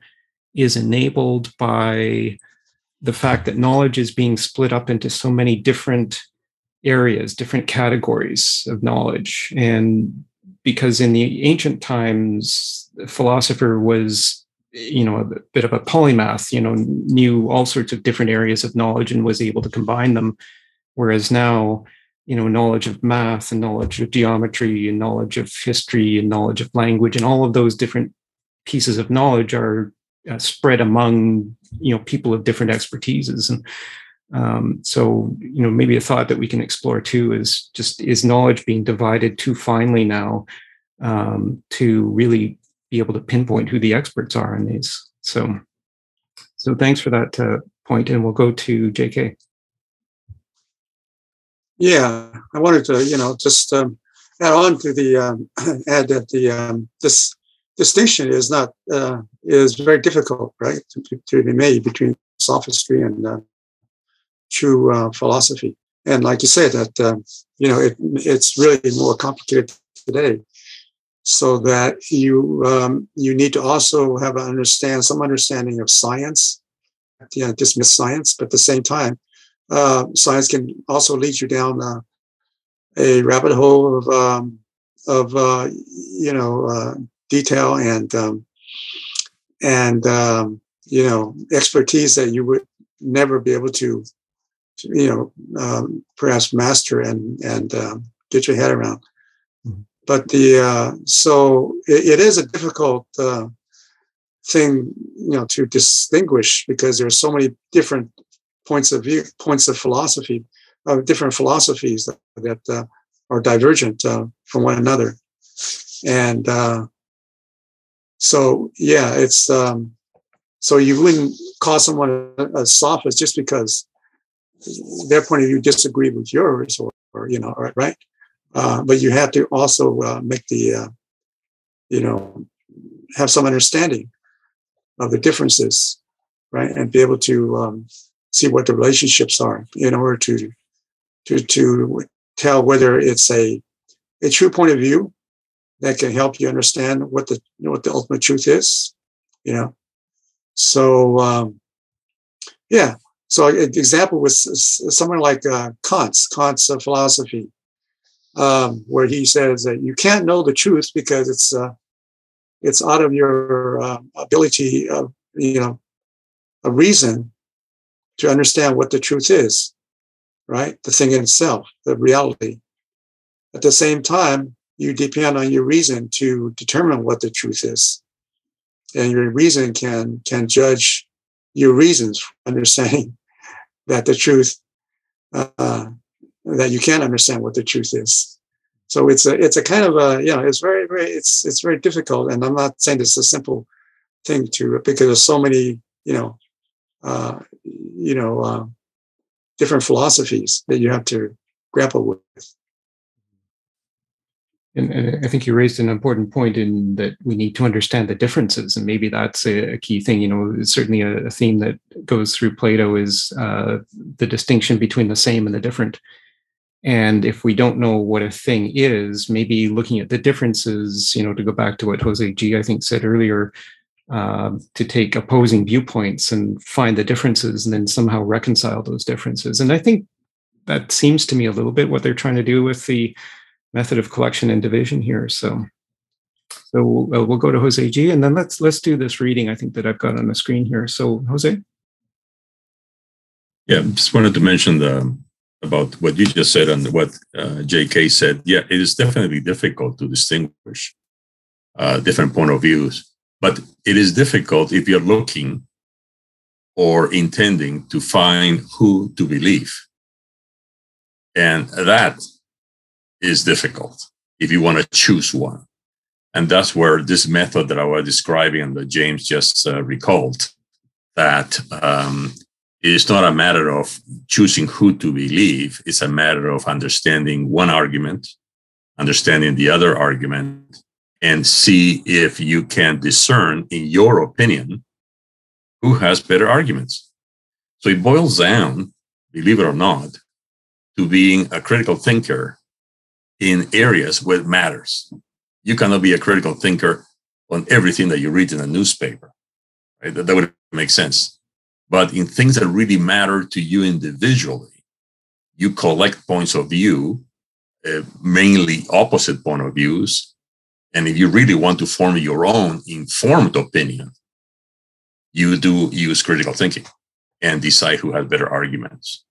is enabled by the fact that knowledge is being split up into so many different areas, different categories of knowledge. And because in the ancient times, the philosopher was, you know, a bit of a polymath, you know, knew all sorts of different areas of knowledge and was able to combine them. Whereas now, you know, knowledge of math and knowledge of geometry and knowledge of history and knowledge of language and all of those different pieces of knowledge are uh, spread among you know people of different expertises and um, so, you know, maybe a thought that we can explore too is just is knowledge being divided too finely now um, to really be able to pinpoint who the experts are in these. So, so thanks for that uh, point, and we'll go to J.K. Yeah, I wanted to, you know, just um, add on to the um, [CLEARS THROAT] add that the um, this distinction is not uh, is very difficult, right, to, to be made between sophistry and uh, true uh, philosophy. And like you said, that um, you know it, it's really more complicated today, so that you um, you need to also have an understand some understanding of science, you know, dismiss science, but at the same time, uh, science can also lead you down uh, a rabbit hole of um, of uh, you know uh, detail and um, and um, you know expertise that you would never be able to, you know um, perhaps master and and um, get your head around. Mm-hmm. But the uh, so it, it is a difficult uh, thing you know to distinguish because there are so many different points of view points of philosophy of different philosophies that, that uh, are divergent uh, from one another and uh, so yeah, it's um, so you wouldn't call someone a, sophist just because their point of view disagree with yours, or, or you know, right? Uh, but you have to also uh, make the uh, you know have some understanding of the differences, right, and be able to um, see what the relationships are in order to to to tell whether it's a a true point of view that can help you understand what the you know, what the ultimate truth is. You know, so um, yeah. So an example was someone like uh, Kant's Kant's uh, philosophy, um, where he says that you can't know the truth because it's uh, it's out of your uh, ability of you know a reason to understand what the truth is, right? The thing in itself, the reality. At the same time, you depend on your reason to determine what the truth is. And your reason can can judge your reasons for understanding [LAUGHS] that the truth uh, that you can't understand what the truth is. So it's a it's a kind of a you know it's very very it's it's very difficult. And I'm not saying it's a simple thing to because there's so many you know uh, you know uh, different philosophies that you have to grapple with. And, and, I think you raised an important point in that we need to understand the differences, and maybe that's a, a key thing. You know, certainly a, a, theme that goes through Plato is uh, the distinction between the same and the different. And if we don't know what a thing is, maybe looking at the differences, you know, to go back to what Jose G, I think, said earlier, uh, to take opposing viewpoints and find the differences and then somehow reconcile those differences. And I think that seems to me a little bit what they're trying to do with the method of collection and division here. So, so we'll, uh, we'll go to Jose G, and then let's let's do this reading. I think that I've got on the screen here. So, Jose. Yeah, just wanted to mention the about what you just said and what uh, J.K. said. Yeah, it is definitely difficult to distinguish uh, different point of views, but it is difficult if you're looking or intending to find who to believe, and that is difficult if you want to choose one. And that's where this method that I was describing and that James just uh, recalled, that um, it is not a matter of choosing who to believe, it's a matter of understanding one argument, understanding the other argument, and see if you can discern, in your opinion, who has better arguments. So it boils down, believe it or not, to being a critical thinker in areas where it matters. You cannot be a critical thinker on everything that you read in a newspaper. Right? That, that would make sense. But in things that really matter to you individually, you collect points of view, uh, mainly opposite point of views. And if you really want to form your own informed opinion, you do use critical thinking and decide who has better arguments.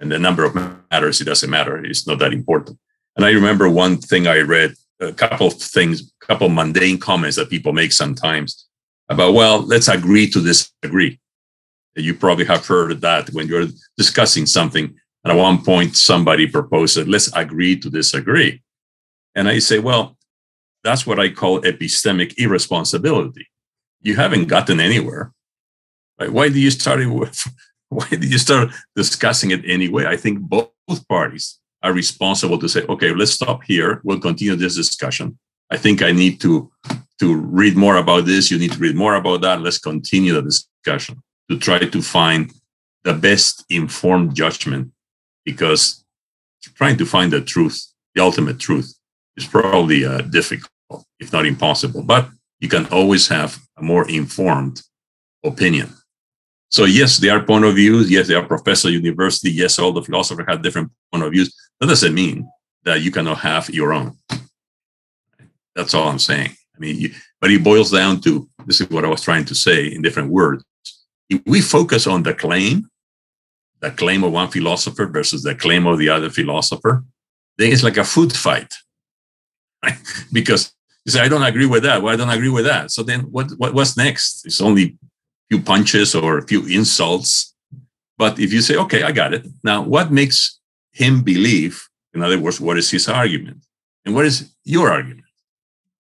And the number of matters, it doesn't matter. It's not that important. And I remember one thing I read, a couple of things, a couple of mundane comments that people make sometimes about, well, let's agree to disagree. You probably have heard that when you're discussing something. And at one point, somebody proposed that let's agree to disagree. And I say, well, that's what I call epistemic irresponsibility. You haven't gotten anywhere. Right? Why do you start? with? [LAUGHS] Why did you start discussing it anyway? I think both parties are responsible to say, okay, let's stop here. We'll continue this discussion. I think I need to to read more about this, you need to read more about that. Let's continue the discussion to try to find the best informed judgment because trying to find the truth, the ultimate truth, is probably uh, difficult, if not impossible. But you can always have a more informed opinion. So yes, there are point of views. Yes, there are professor university. Yes, all the philosophers have different point of views. That doesn't mean that you cannot have your own. That's all I'm saying. I mean, you, but it boils down to this is what I was trying to say in different words. If we focus on the claim, the claim of one philosopher versus the claim of the other philosopher, then it's like a food fight, [LAUGHS] right? Because you say, I don't agree with that. Well, I don't agree with that. So then what, what what's next? It's only a few punches or a few insults. But if you say, okay, I got it. Now, what makes him believe? In other words, what is his argument? And what is your argument?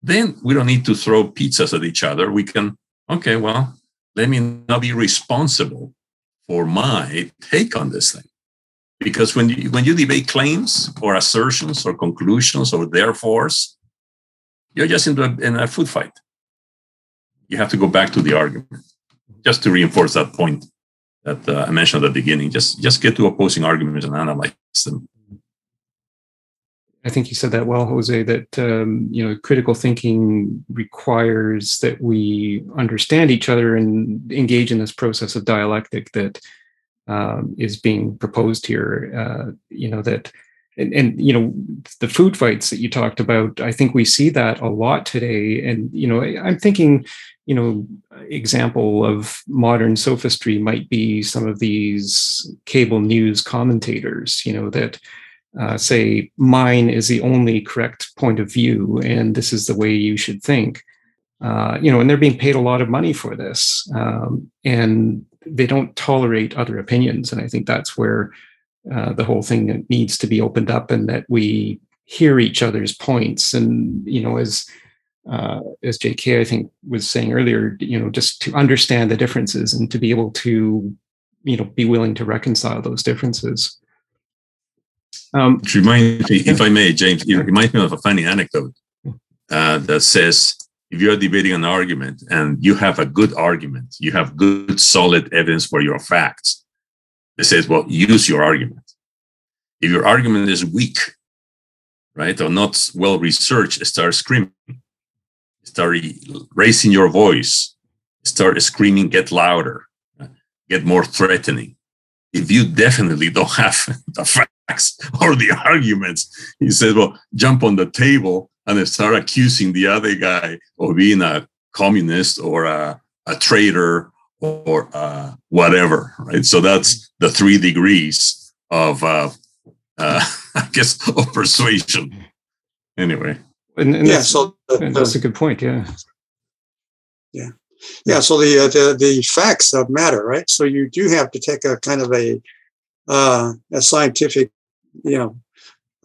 Then we don't need to throw pizzas at each other. We can, okay, well, let me not be responsible for my take on this thing. Because when you, when you debate claims or assertions or conclusions or therefores, you're just into a, in a food fight. You have to go back to the argument just to reinforce that point that uh, I mentioned at the beginning. Just just get to opposing arguments and analyze them. I think you said that well, Jose. That um, you know, critical thinking requires that we understand each other and engage in this process of dialectic that um, is being proposed here. Uh, you know that, and, and you know, the food fights that you talked about. I think we see that a lot today. And you know, I'm thinking, you know, example of modern sophistry might be some of these cable news commentators. You know that uh, say mine is the only correct point of view and this is the way you should think uh, you know and they're being paid a lot of money for this um, and they don't tolerate other opinions and i think that's where uh, the whole thing needs to be opened up and that we hear each other's points. And you know as uh, as jk i think was saying earlier you know just to understand the differences and to be able to you know be willing to reconcile those differences. Um, it reminds me, if I may, James, it reminds me of a funny anecdote uh, that says if you're debating an argument and you have a good argument, you have good, solid evidence for your facts, it says, well, use your argument. If your argument is weak, right, or not well researched, start screaming, start raising your voice, start screaming, get louder, get more threatening. If you definitely don't have [LAUGHS] the facts or the arguments. He said, well, jump on the table and start accusing the other guy of being a communist or a, a traitor or uh, whatever, right? So that's the three degrees of, uh, uh, [LAUGHS] I guess, of persuasion. Anyway. And, and yeah, so the, that's a good point. Yeah. Yeah. Yeah. So the, uh, the, the facts matter, right? So you do have to take a kind of a, uh, a scientific you know,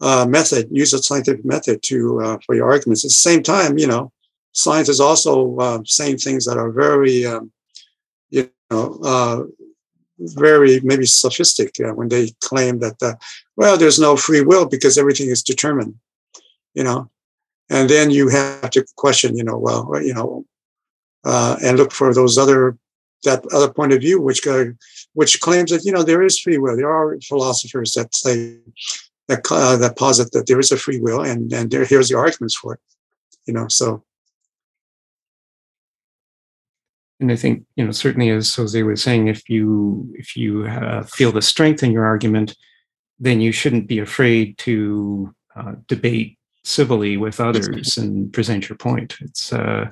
uh, method, use a scientific method to uh, for your arguments. At the same time, you know, science is also uh, saying things that are very, um, you know, uh, very maybe sophistic uh, when they claim that, uh, well, there's no free will because everything is determined, you know, and then you have to question, you know, well, you know, and look for those other that other point of view, which go, which claims that you know there is free will. There are philosophers that say that uh, that posit that there is a free will, and and there here's the arguments for it. You know, so. And I think you know certainly as Jose was saying, if you if you uh, feel the strength in your argument, then you shouldn't be afraid to uh, debate civilly with others and present your point. It's uh,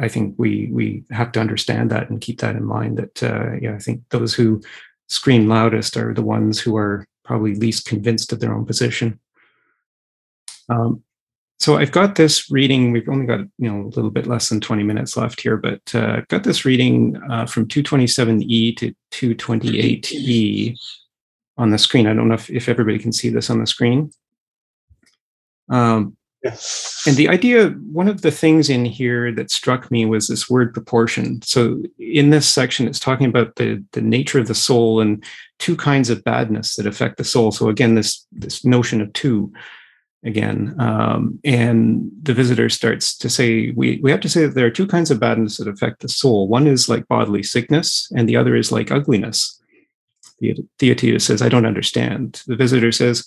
I think we we have to understand that and keep that in mind. That uh, yeah, I think those who scream loudest are the ones who are probably least convinced of their own position. Um, so I've got this reading. We've only got you know a little bit less than 20 minutes left here, but uh, I've got this reading uh, from 227e to 228e on the screen. I don't know if, if everybody can see this on the screen. Um, and the idea, one of the things in here that struck me was this word proportion. So in this section, it's talking about the, the nature of the soul and two kinds of badness that affect the soul. So again, this, this notion of two. Again. Um, and the visitor starts to say, we, we have to say that there are two kinds of badness that affect the soul. One is like bodily sickness, and the other is like ugliness. Theaetetus says, I don't understand. The visitor says,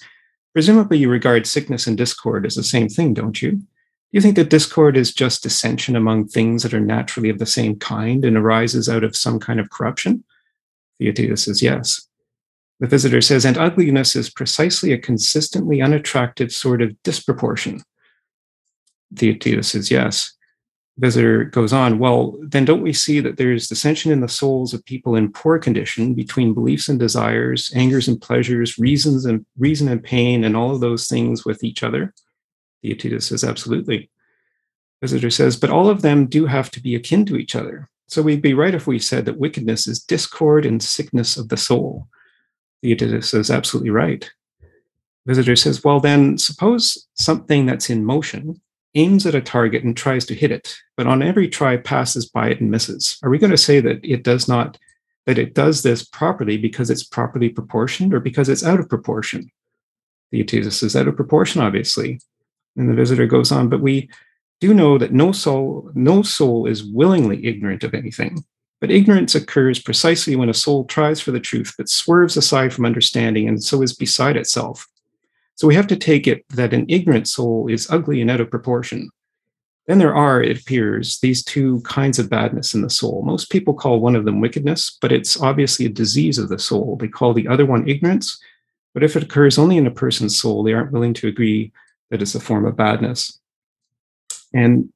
Presumably, you regard sickness and discord as the same thing, don't you? You think that discord is just dissension among things that are naturally of the same kind and arises out of some kind of corruption? Theaetetus says, Yes. The visitor says, and ugliness is precisely a consistently unattractive sort of disproportion. Theaetetus says, yes. Visitor goes on, well, then don't we see that there's dissension in the souls of people in poor condition between beliefs and desires, angers and pleasures, reasons and reason and pain, and all of those things with each other? Theaetetus says, absolutely. Visitor says, but all of them do have to be akin to each other. So we'd be right if we said that wickedness is discord and sickness of the soul. Theaetetus says, absolutely right. Visitor says, well, then suppose something that's in motion aims at a target and tries to hit it, but on every try passes by it and misses. Are we going to say that it does not, that it does this properly because it's properly proportioned or because it's out of proportion? Theaetetus is out of proportion, obviously. And the visitor goes on, but we do know that no soul, no soul is willingly ignorant of anything. But ignorance occurs precisely when a soul tries for the truth but swerves aside from understanding and so is beside itself. So we have to take it that an ignorant soul is ugly and out of proportion. Then there are, it appears, these two kinds of badness in the soul. Most people call one of them wickedness, but it's obviously a disease of the soul. They call the other one ignorance, but if it occurs only in a person's soul, they aren't willing to agree that it's a form of badness. And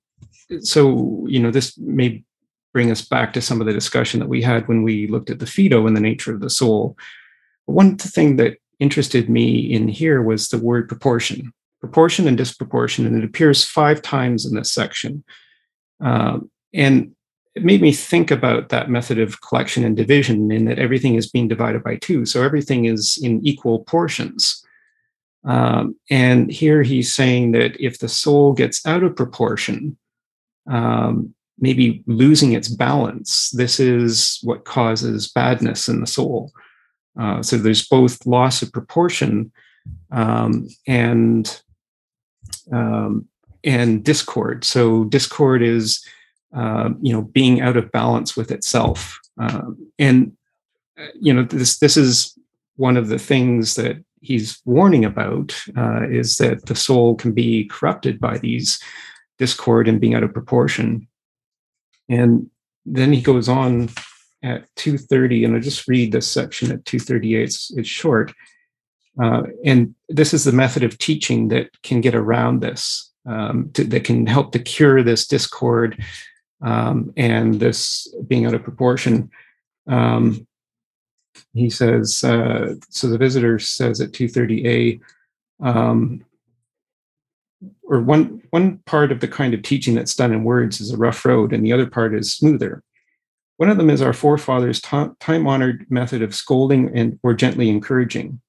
so, you know, this may bring us back to some of the discussion that we had when we looked at the Phaedo and the nature of the soul. One thing that interested me in here was the word proportion, proportion and disproportion, and it appears five times in this section. Um, and it made me think about that method of collection and division in that everything is being divided by two. So everything is in equal portions. Um, and here he's saying that if the soul gets out of proportion, um, maybe losing its balance. This is what causes badness in the soul. Uh, so there's both loss of proportion um, and um, and discord. So discord is uh, you know being out of balance with itself, um, and uh, you know this this is one of the things that he's warning about uh, is that the soul can be corrupted by these discord and being out of proportion. And then he goes on at 230, and I'll just read this section at 238. It's, it's short. Uh, and this is the method of teaching that can get around this, um, to, that can help to cure this discord um, and this being out of proportion. Um, he says, uh, so the visitor says at 230a, um, or one one part of the kind of teaching that's done in words is a rough road, and the other part is smoother. One of them is our forefathers' time-honored method of scolding and or gently encouraging.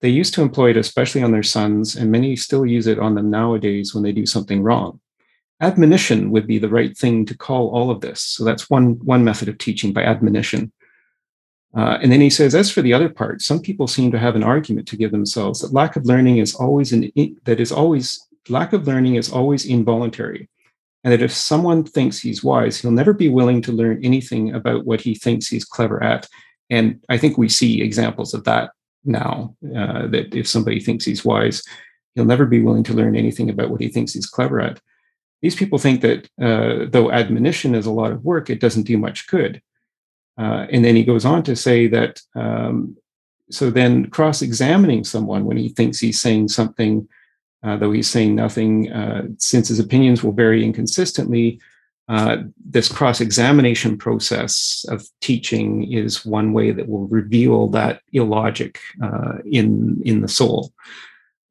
They used to employ it especially on their sons, and many still use it on them nowadays when they do something wrong. Admonition would be the right thing to call all of this. So that's one one method of teaching by admonition. Uh, and then he says, as for the other part, some people seem to have an argument to give themselves that lack of learning is always an that is always lack of learning is always involuntary, and that if someone thinks he's wise, he'll never be willing to learn anything about what he thinks he's clever at. And I think we see examples of that now. Uh, that if somebody thinks he's wise, he'll never be willing to learn anything about what he thinks he's clever at. These people think that uh, though admonition is a lot of work, it doesn't do much good. Uh, and then he goes on to say that um, so then cross examining someone when he thinks he's saying something uh, though he's saying nothing, uh, since his opinions will vary inconsistently, uh, this cross examination process of teaching is one way that will reveal that illogic uh, in, in the soul.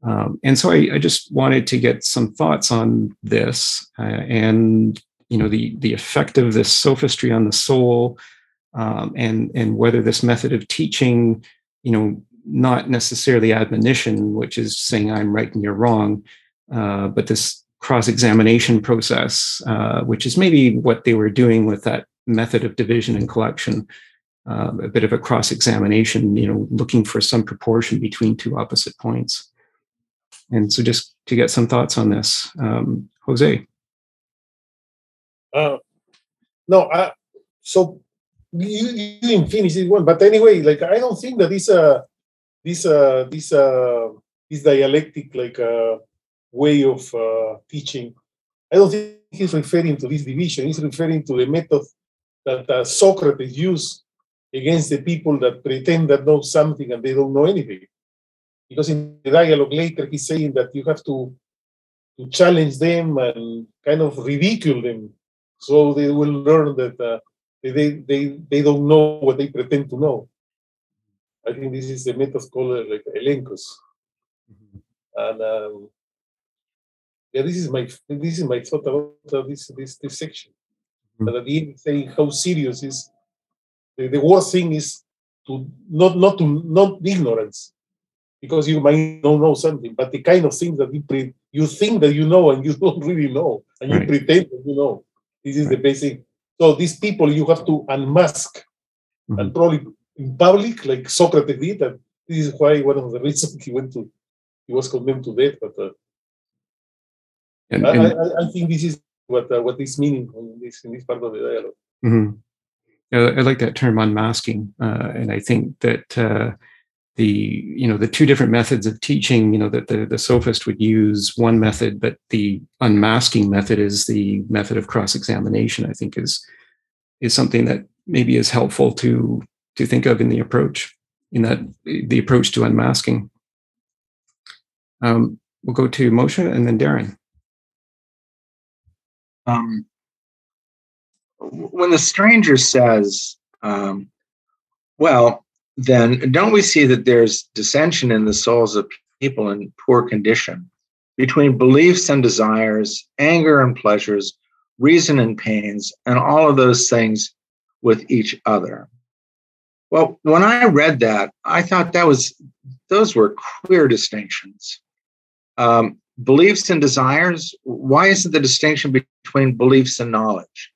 Um, and so I, I, just wanted to get some thoughts on this uh, and you know the the effect of this sophistry on the soul um, and and whether this method of teaching you know not necessarily admonition, which is saying I'm right and you're wrong, uh, but this cross examination process, uh, which is maybe what they were doing with that method of division and collection, uh, a bit of a cross examination, you know, looking for some proportion between two opposite points. And so just to get some thoughts on this. Um, Jose. Uh, no, uh, so you, you didn't finish this one, but anyway, like I don't think that this uh this uh this uh this dialectic like uh way of uh, teaching, I don't think he's referring to this division. He's referring to the method that uh, Socrates used against the people that pretend that know something and they don't know anything. Because in the dialogue later, he's saying that you have to to challenge them and kind of ridicule them so they will learn that uh, they, they, they don't know what they pretend to know. I think this is the method called uh, like elenchos. Mm-hmm. And um, yeah, this is my this is my thought about uh, this this this section. Mm-hmm. But at the end, saying how serious is the, the worst thing is to not not to not ignorance, because you might not know something, but the kind of things that you pre, you think that you know and you [LAUGHS] don't really know, and right. you pretend that you know. This is right. the basic. So these people you have to unmask, mm-hmm. and probably in public, like Socrates did. And this is why one of the reasons [LAUGHS] he went to, he was condemned to death. But uh, and, and I, I, I, think this is what uh, what is meaning in this in this part of the dialog mm-hmm. I like that term unmasking, uh, and I think that uh, the you know the two different methods of teaching you know that the, the sophist would use one method but the unmasking method is the method of cross-examination i think is is something that maybe is helpful to to think of in the approach in that the approach to unmasking um, we'll go to Moshe and then darren um, when the stranger says um, well then don't we see that there's dissension in the souls of people in poor condition between beliefs and desires, anger and pleasures, reason and pains, and all of those things with each other? Well, when I read that, I thought that was those were clear distinctions. Um, beliefs and desires. Why isn't the distinction between beliefs and knowledge?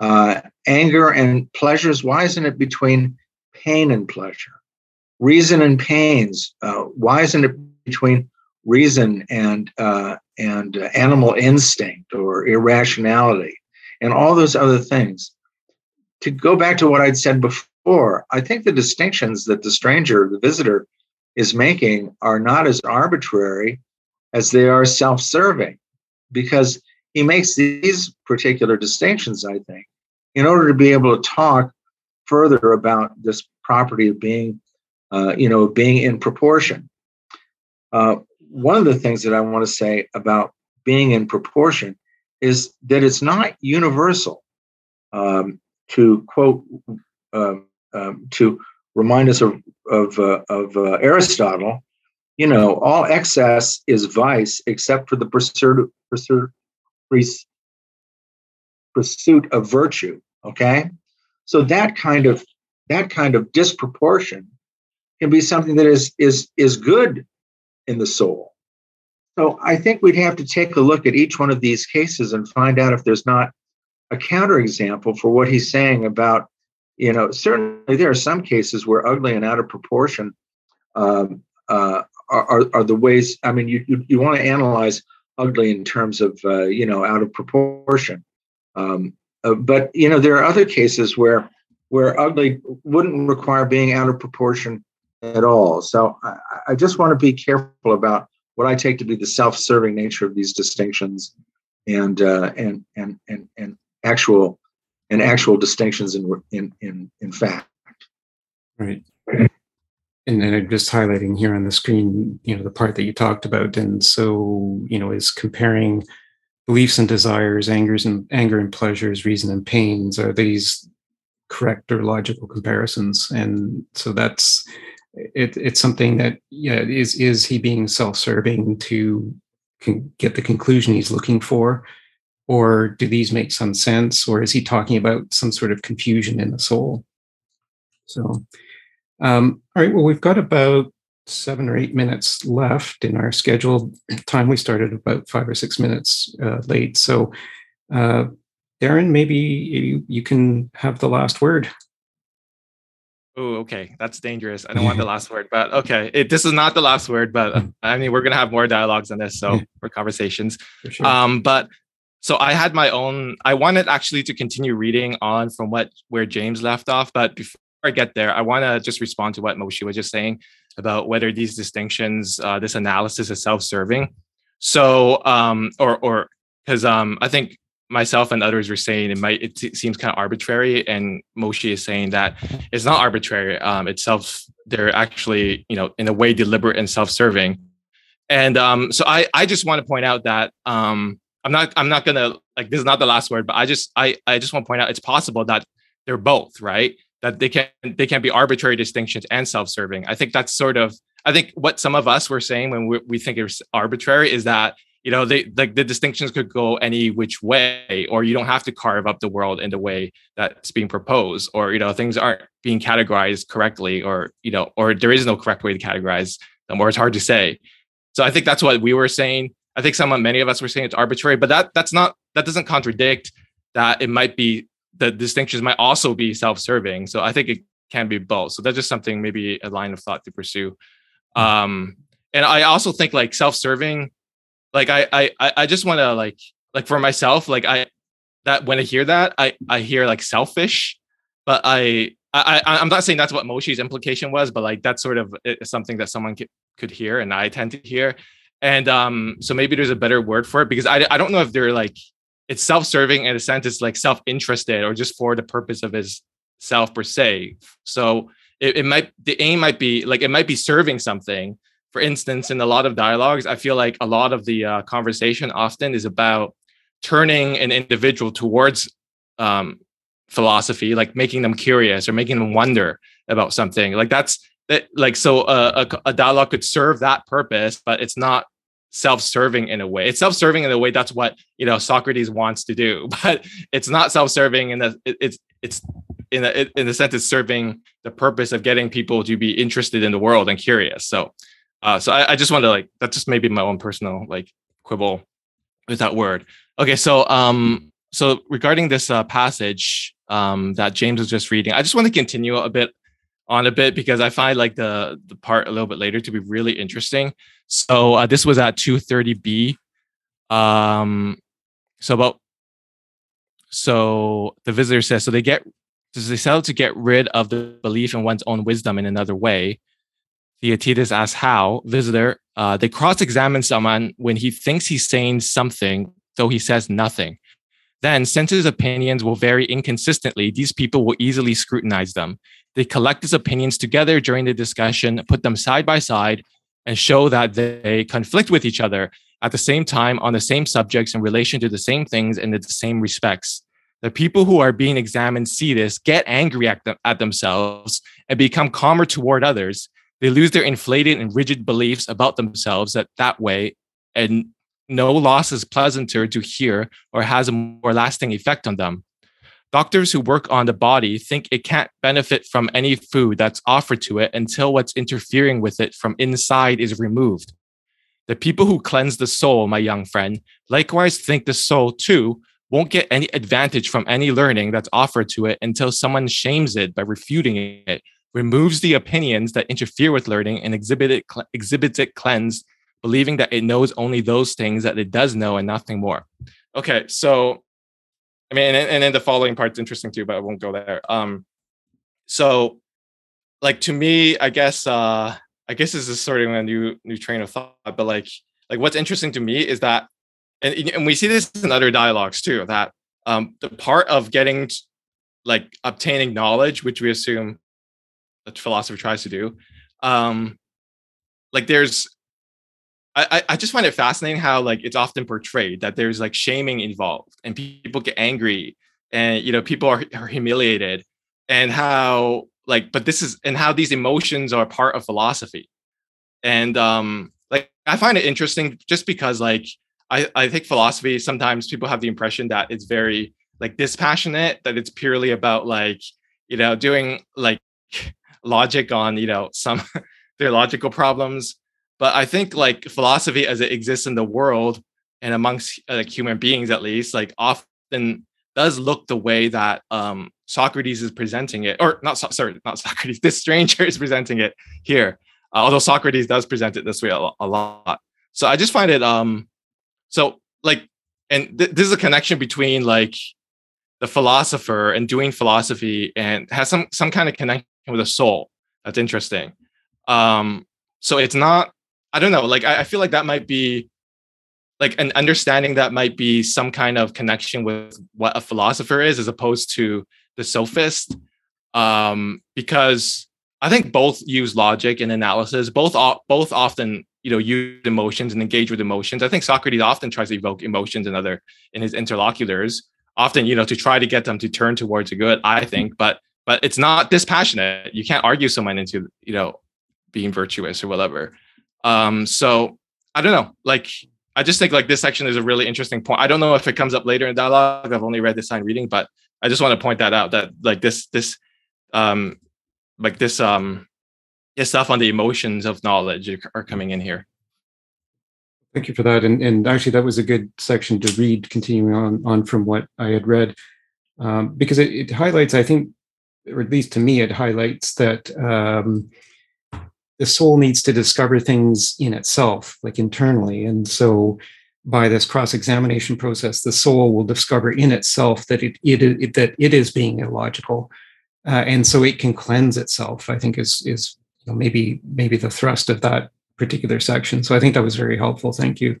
Uh, anger and pleasures. Why isn't it between pain and pleasure, reason and pains. Uh, why isn't it between reason and uh, and animal instinct or irrationality and all those other things? To go back to what I'd said before, I think the distinctions that the stranger, the visitor, is making are not as arbitrary as they are self-serving, because he makes these particular distinctions. I think in order to be able to talk further about this property of being, uh, you know, being in proportion. Uh, one of the things that I want to say about being in proportion is that it's not universal. Um, to quote, uh, um, to remind us of of, uh, of uh, Aristotle, you know, all excess is vice except for the pursuit, pursuit, pursuit of virtue. Okay, so that kind of that kind of disproportion can be something that is is is good in the soul. So I think we'd have to take a look at each one of these cases and find out if there's not a counterexample for what he's saying about, you know, certainly there are some cases where ugly and out of proportion um, uh, are, are, the ways. I mean, you you, you want to analyze ugly in terms of uh, you know out of proportion. Um, uh, but you know, there are other cases where where ugly wouldn't require being out of proportion at all. So I, I just want to be careful about what I take to be the self-serving nature of these distinctions, and uh, and and and and actual and actual distinctions in in in in fact. Right. And then I'm just highlighting here on the screen, you know, the part that you talked about, and so you know, is comparing beliefs and desires, angers and anger and pleasures, reason and pains. Are these correct or logical comparisons? And so that's it, it's something that yeah is is he being self-serving to get the conclusion he's looking for, or do these make some sense, or is he talking about some sort of confusion in the soul? So, um, all right. Well, we've got about seven or eight minutes left in our scheduled [CLEARS THROAT] time. We started about five or six minutes uh, late. So, uh, Darren, maybe you, you can have the last word. Oh, okay. That's dangerous. I don't want the [LAUGHS] last word, but okay. It, this is not the last word, but uh, I mean, we're going to have more dialogues on this. So for conversations. Sure. Um, but so I had my own, I wanted actually to continue reading on from what, where James left off. But before I get there, I want to just respond to what Moshe was just saying about whether these distinctions, uh, this analysis is self-serving. So, um, or, or, because um, I think myself and others were saying it might it seems kind of arbitrary and Moshe is saying that it's not arbitrary um it's self they're actually you know in a way deliberate and self-serving and um so I I just want to point out that um I'm not I'm not gonna like this is not the last word but I just I I just want to point out it's possible that they're both right? That they can they can be arbitrary distinctions and self-serving. I think that's sort of I think what some of us were saying when we, we think it's arbitrary is that you know they like the distinctions could go any which way or you don't have to carve up the world in the way that's being proposed or you know things aren't being categorized correctly or you know or there is no correct way to categorize them or it's hard to say. So i think that's what we were saying i think some many of us were saying it's arbitrary but that that's not that doesn't contradict that it might be the distinctions might also be self-serving. So i think it can be both. So that's just something maybe a line of thought to pursue. Um and i also think like self-serving like I I I just want to like like for myself like I that when I hear that I I hear like selfish, but I I I'm not saying that's what Moshe's implication was, but like that's sort of eh, something that someone could hear and I tend to hear, and um so maybe there's a better word for it because I I don't know if they're like it's self-serving in a sense it's like self-interested or just for the purpose of his self per se so it, it might the aim might be like it might be serving something for instance, in a lot of dialogues, I feel like a lot of the uh, conversation often is about turning an individual towards um, philosophy, like making them curious or making them wonder about something. Like that's that, like so uh, a, a dialogue could serve that purpose, but it's not self-serving in a way. It's self-serving in a way that's what you know Socrates wants to do, [LAUGHS] but it's not self-serving in the it, it's it's in a in the sense it's serving the purpose of getting people to be interested in the world and curious. So uh, so I, I just want to like that's just maybe my own personal like quibble with that word. Okay, so um, so regarding this uh, passage um, that James was just reading, I just want to continue a bit on a bit because I find like the the part a little bit later to be really interesting. So uh, this was at 230b. Um, so about so the visitor says so they get does they settle to get rid of the belief in one's own wisdom in another way Theaetetus asks how, visitor, uh, they cross examine someone when he thinks he's saying something, though he says nothing. Then, since his opinions will vary inconsistently, these people will easily scrutinize them. They collect his opinions together during the discussion, put them side by side, and show that they conflict with each other at the same time on the same subjects in relation to the same things and in the same respects. The people who are being examined see this, get angry at, them, at themselves, and become calmer toward others they lose their inflated and rigid beliefs about themselves that that way and no loss is pleasanter to hear or has a more lasting effect on them doctors who work on the body think it can't benefit from any food that's offered to it until what's interfering with it from inside is removed the people who cleanse the soul my young friend likewise think the soul too won't get any advantage from any learning that's offered to it until someone shames it by refuting it removes the opinions that interfere with learning and exhibit it, cl- exhibits it cleansed, believing that it knows only those things that it does know and nothing more. Okay, so I mean, and, and then the following part's interesting too, but I won't go there. Um, so like to me, I guess uh I guess this is sort of a new new train of thought, but like like what's interesting to me is that and, and we see this in other dialogues too, that um the part of getting like obtaining knowledge, which we assume that philosophy tries to do. Um, like there's, I, I just find it fascinating how like it's often portrayed that there's like shaming involved and people get angry and you know people are, are humiliated and how like but this is and how these emotions are part of philosophy. And um like i find it interesting just because like i i think philosophy sometimes people have the impression that it's very like dispassionate that it's purely about like you know doing like [LAUGHS] logic on you know some [LAUGHS] theological problems but i think like philosophy as it exists in the world and amongst like human beings at least like often does look the way that um, Socrates is presenting it, or not, sorry, not [LAUGHS] Socrates, this stranger is presenting it here. Uh, although Socrates does present it this way a, a lot. So I just find it, um, so like, and th- this is a connection between like the philosopher and doing philosophy and has some some kind of connection with the soul. That's interesting. Um, so it's not, I don't know, like I, I feel like that might be like an understanding that might be some kind of connection with what a philosopher is as opposed to the sophist. Um, because i think both use logic and analysis. Both both often you know use emotions and engage with emotions. I think socrates often tries to evoke emotions in other in his interlocutors often you know to try to get them to turn towards a good i think. But but it's not dispassionate. You can't argue someone into you know being virtuous or whatever um so i don't know like I just think like this section is a really interesting point. I don't know if it comes up later in dialogue. I've only read the sign reading, but I just want to point that out that like this this um like this um this stuff on the emotions of knowledge are coming in here. Thank you for that. And and actually that was a good section to read continuing on on from what I had read. Um, because it, it highlights, I think, or at least to me, it highlights that um, the soul needs to discover things in itself, like internally. And so by this cross-examination process, the soul will discover in itself that it, it, it that it is being illogical. Uh, and so it can cleanse itself, I think is is you know, maybe maybe the thrust of that particular section. So I think that was very helpful. Thank you.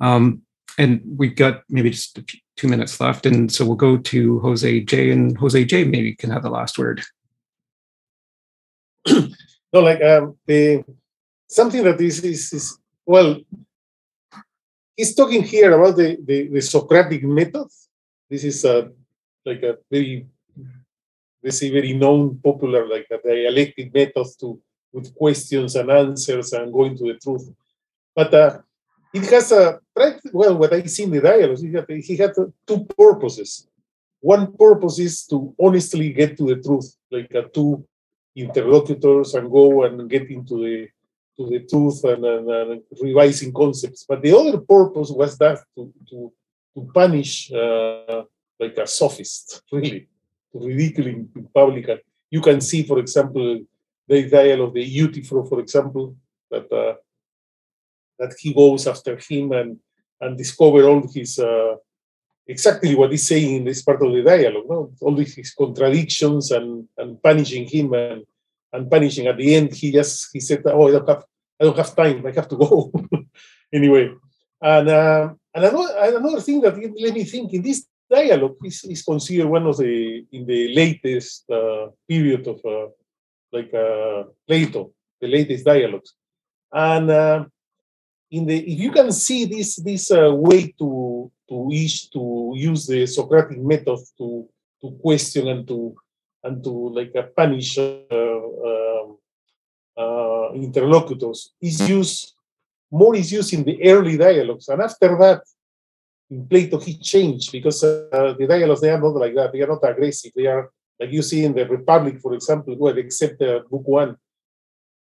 Um, and we've got maybe just two minutes left. And so we'll go to Jose J and Jose J maybe can have the last word. [CLEARS THROAT] no, like um, the something that is, is, is well, he's talking here about the, the, the Socratic method. This is a, like a very, this is very known, popular, like a dialectic method to with questions and answers and going to the truth. But uh, it has a well, what I see in the dialogues, he had, he had two purposes. One purpose is to honestly get to the truth, like a two interlocutors and go and get into the to the truth and, and, and revising concepts. But the other purpose was that to to, to punish uh, like a sophist, [LAUGHS] really, to ridicule in, public. You can see, for example, the dialogue of the Euthyphro, for example, that uh, that he goes after him and and discover all his uh, exactly what he's saying in this part of the dialogue, no? all his contradictions and, and punishing him and, and punishing. At the end, he just he said, "Oh, I don't have I don't have time. I have to go." [LAUGHS] anyway, and uh, and another, another thing that let me think in this dialogue is, is considered one of the in the latest uh, period of uh, like uh, Plato, the latest dialogues, and uh, in the if you can see this this uh, way to to use to use the Socratic method to to question and to and to like uh, punish uh, um, uh, interlocutors. Is used more is used in the early dialogues and after that in Plato he changed because uh, the dialogues they are not like that. They are not aggressive. They are like you see in the Republic for example well except uh, book one.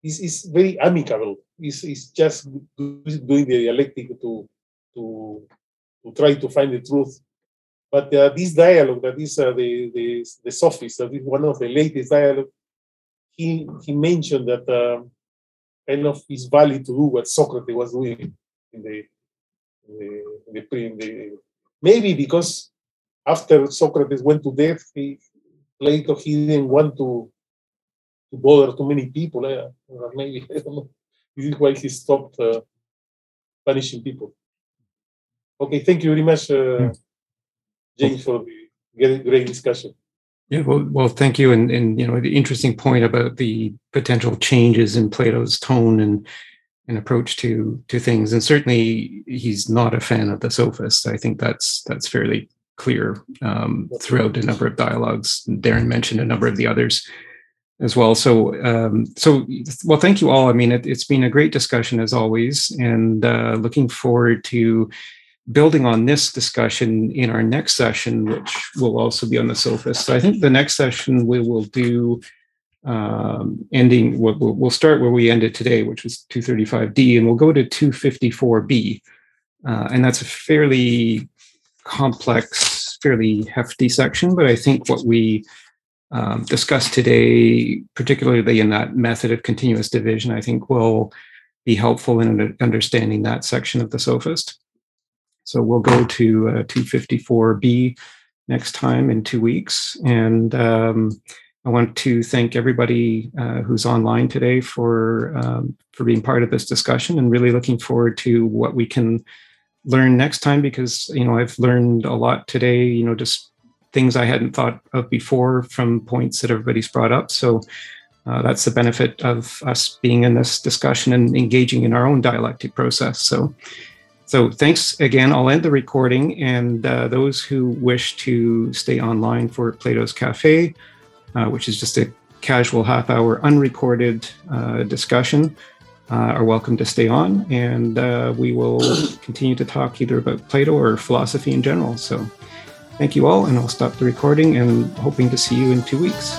Is is very amicable. Is is just doing the dialectic to to to try to find the truth. But uh, this dialogue that is uh, the, the, the sophist, that is one of the latest dialogue, he, he mentioned that uh, kind of is valid to do what Socrates was doing in the, in the, in the, maybe because after Socrates went to death, he, Plato he didn't want to to bother too many people. Eh? maybe [LAUGHS] I don't know. This is why he stopped uh, punishing people. Okay, thank you very much, uh, James, for the great discussion. Yeah, well, well, thank you, and and you know the interesting point about the potential changes in Plato's tone and and approach to to things, and certainly he's not a fan of the sophist. I think that's that's fairly clear um, throughout a number of dialogues. Darren mentioned a number of the others as well. So, um, so well, thank you all. I mean, it, has been a great discussion as always, and uh, looking forward to building on this discussion in our next session, which will also be on the sophist. So I think the next session we will do um, ending, we'll, we'll start where we ended today, which was 235D, and we'll go to 254B. Uh, and that's a fairly complex fairly hefty section, but I think what we um, discussed today, particularly in that method of continuous division, I think will be helpful in understanding that section of the sophist. So we'll go to uh, 254B next time in two weeks. And um, I want to thank everybody uh, who's online today for um, for being part of this discussion, and really looking forward to what we can learn next time. Because you know I've learned a lot today. You know, just things I hadn't thought of before from points that everybody's brought up. So. Uh, that's the benefit of us being in this discussion and engaging in our own dialectic process. So, so thanks again. I'll end the recording, and uh, those who wish to stay online for Plato's Cafe, uh, which is just a casual half hour unrecorded uh, discussion, uh, are welcome to stay on, and uh, we will [CLEARS THROAT] continue to talk either about Plato or philosophy in general. So thank you all, and I'll stop the recording and hoping to see you in two weeks.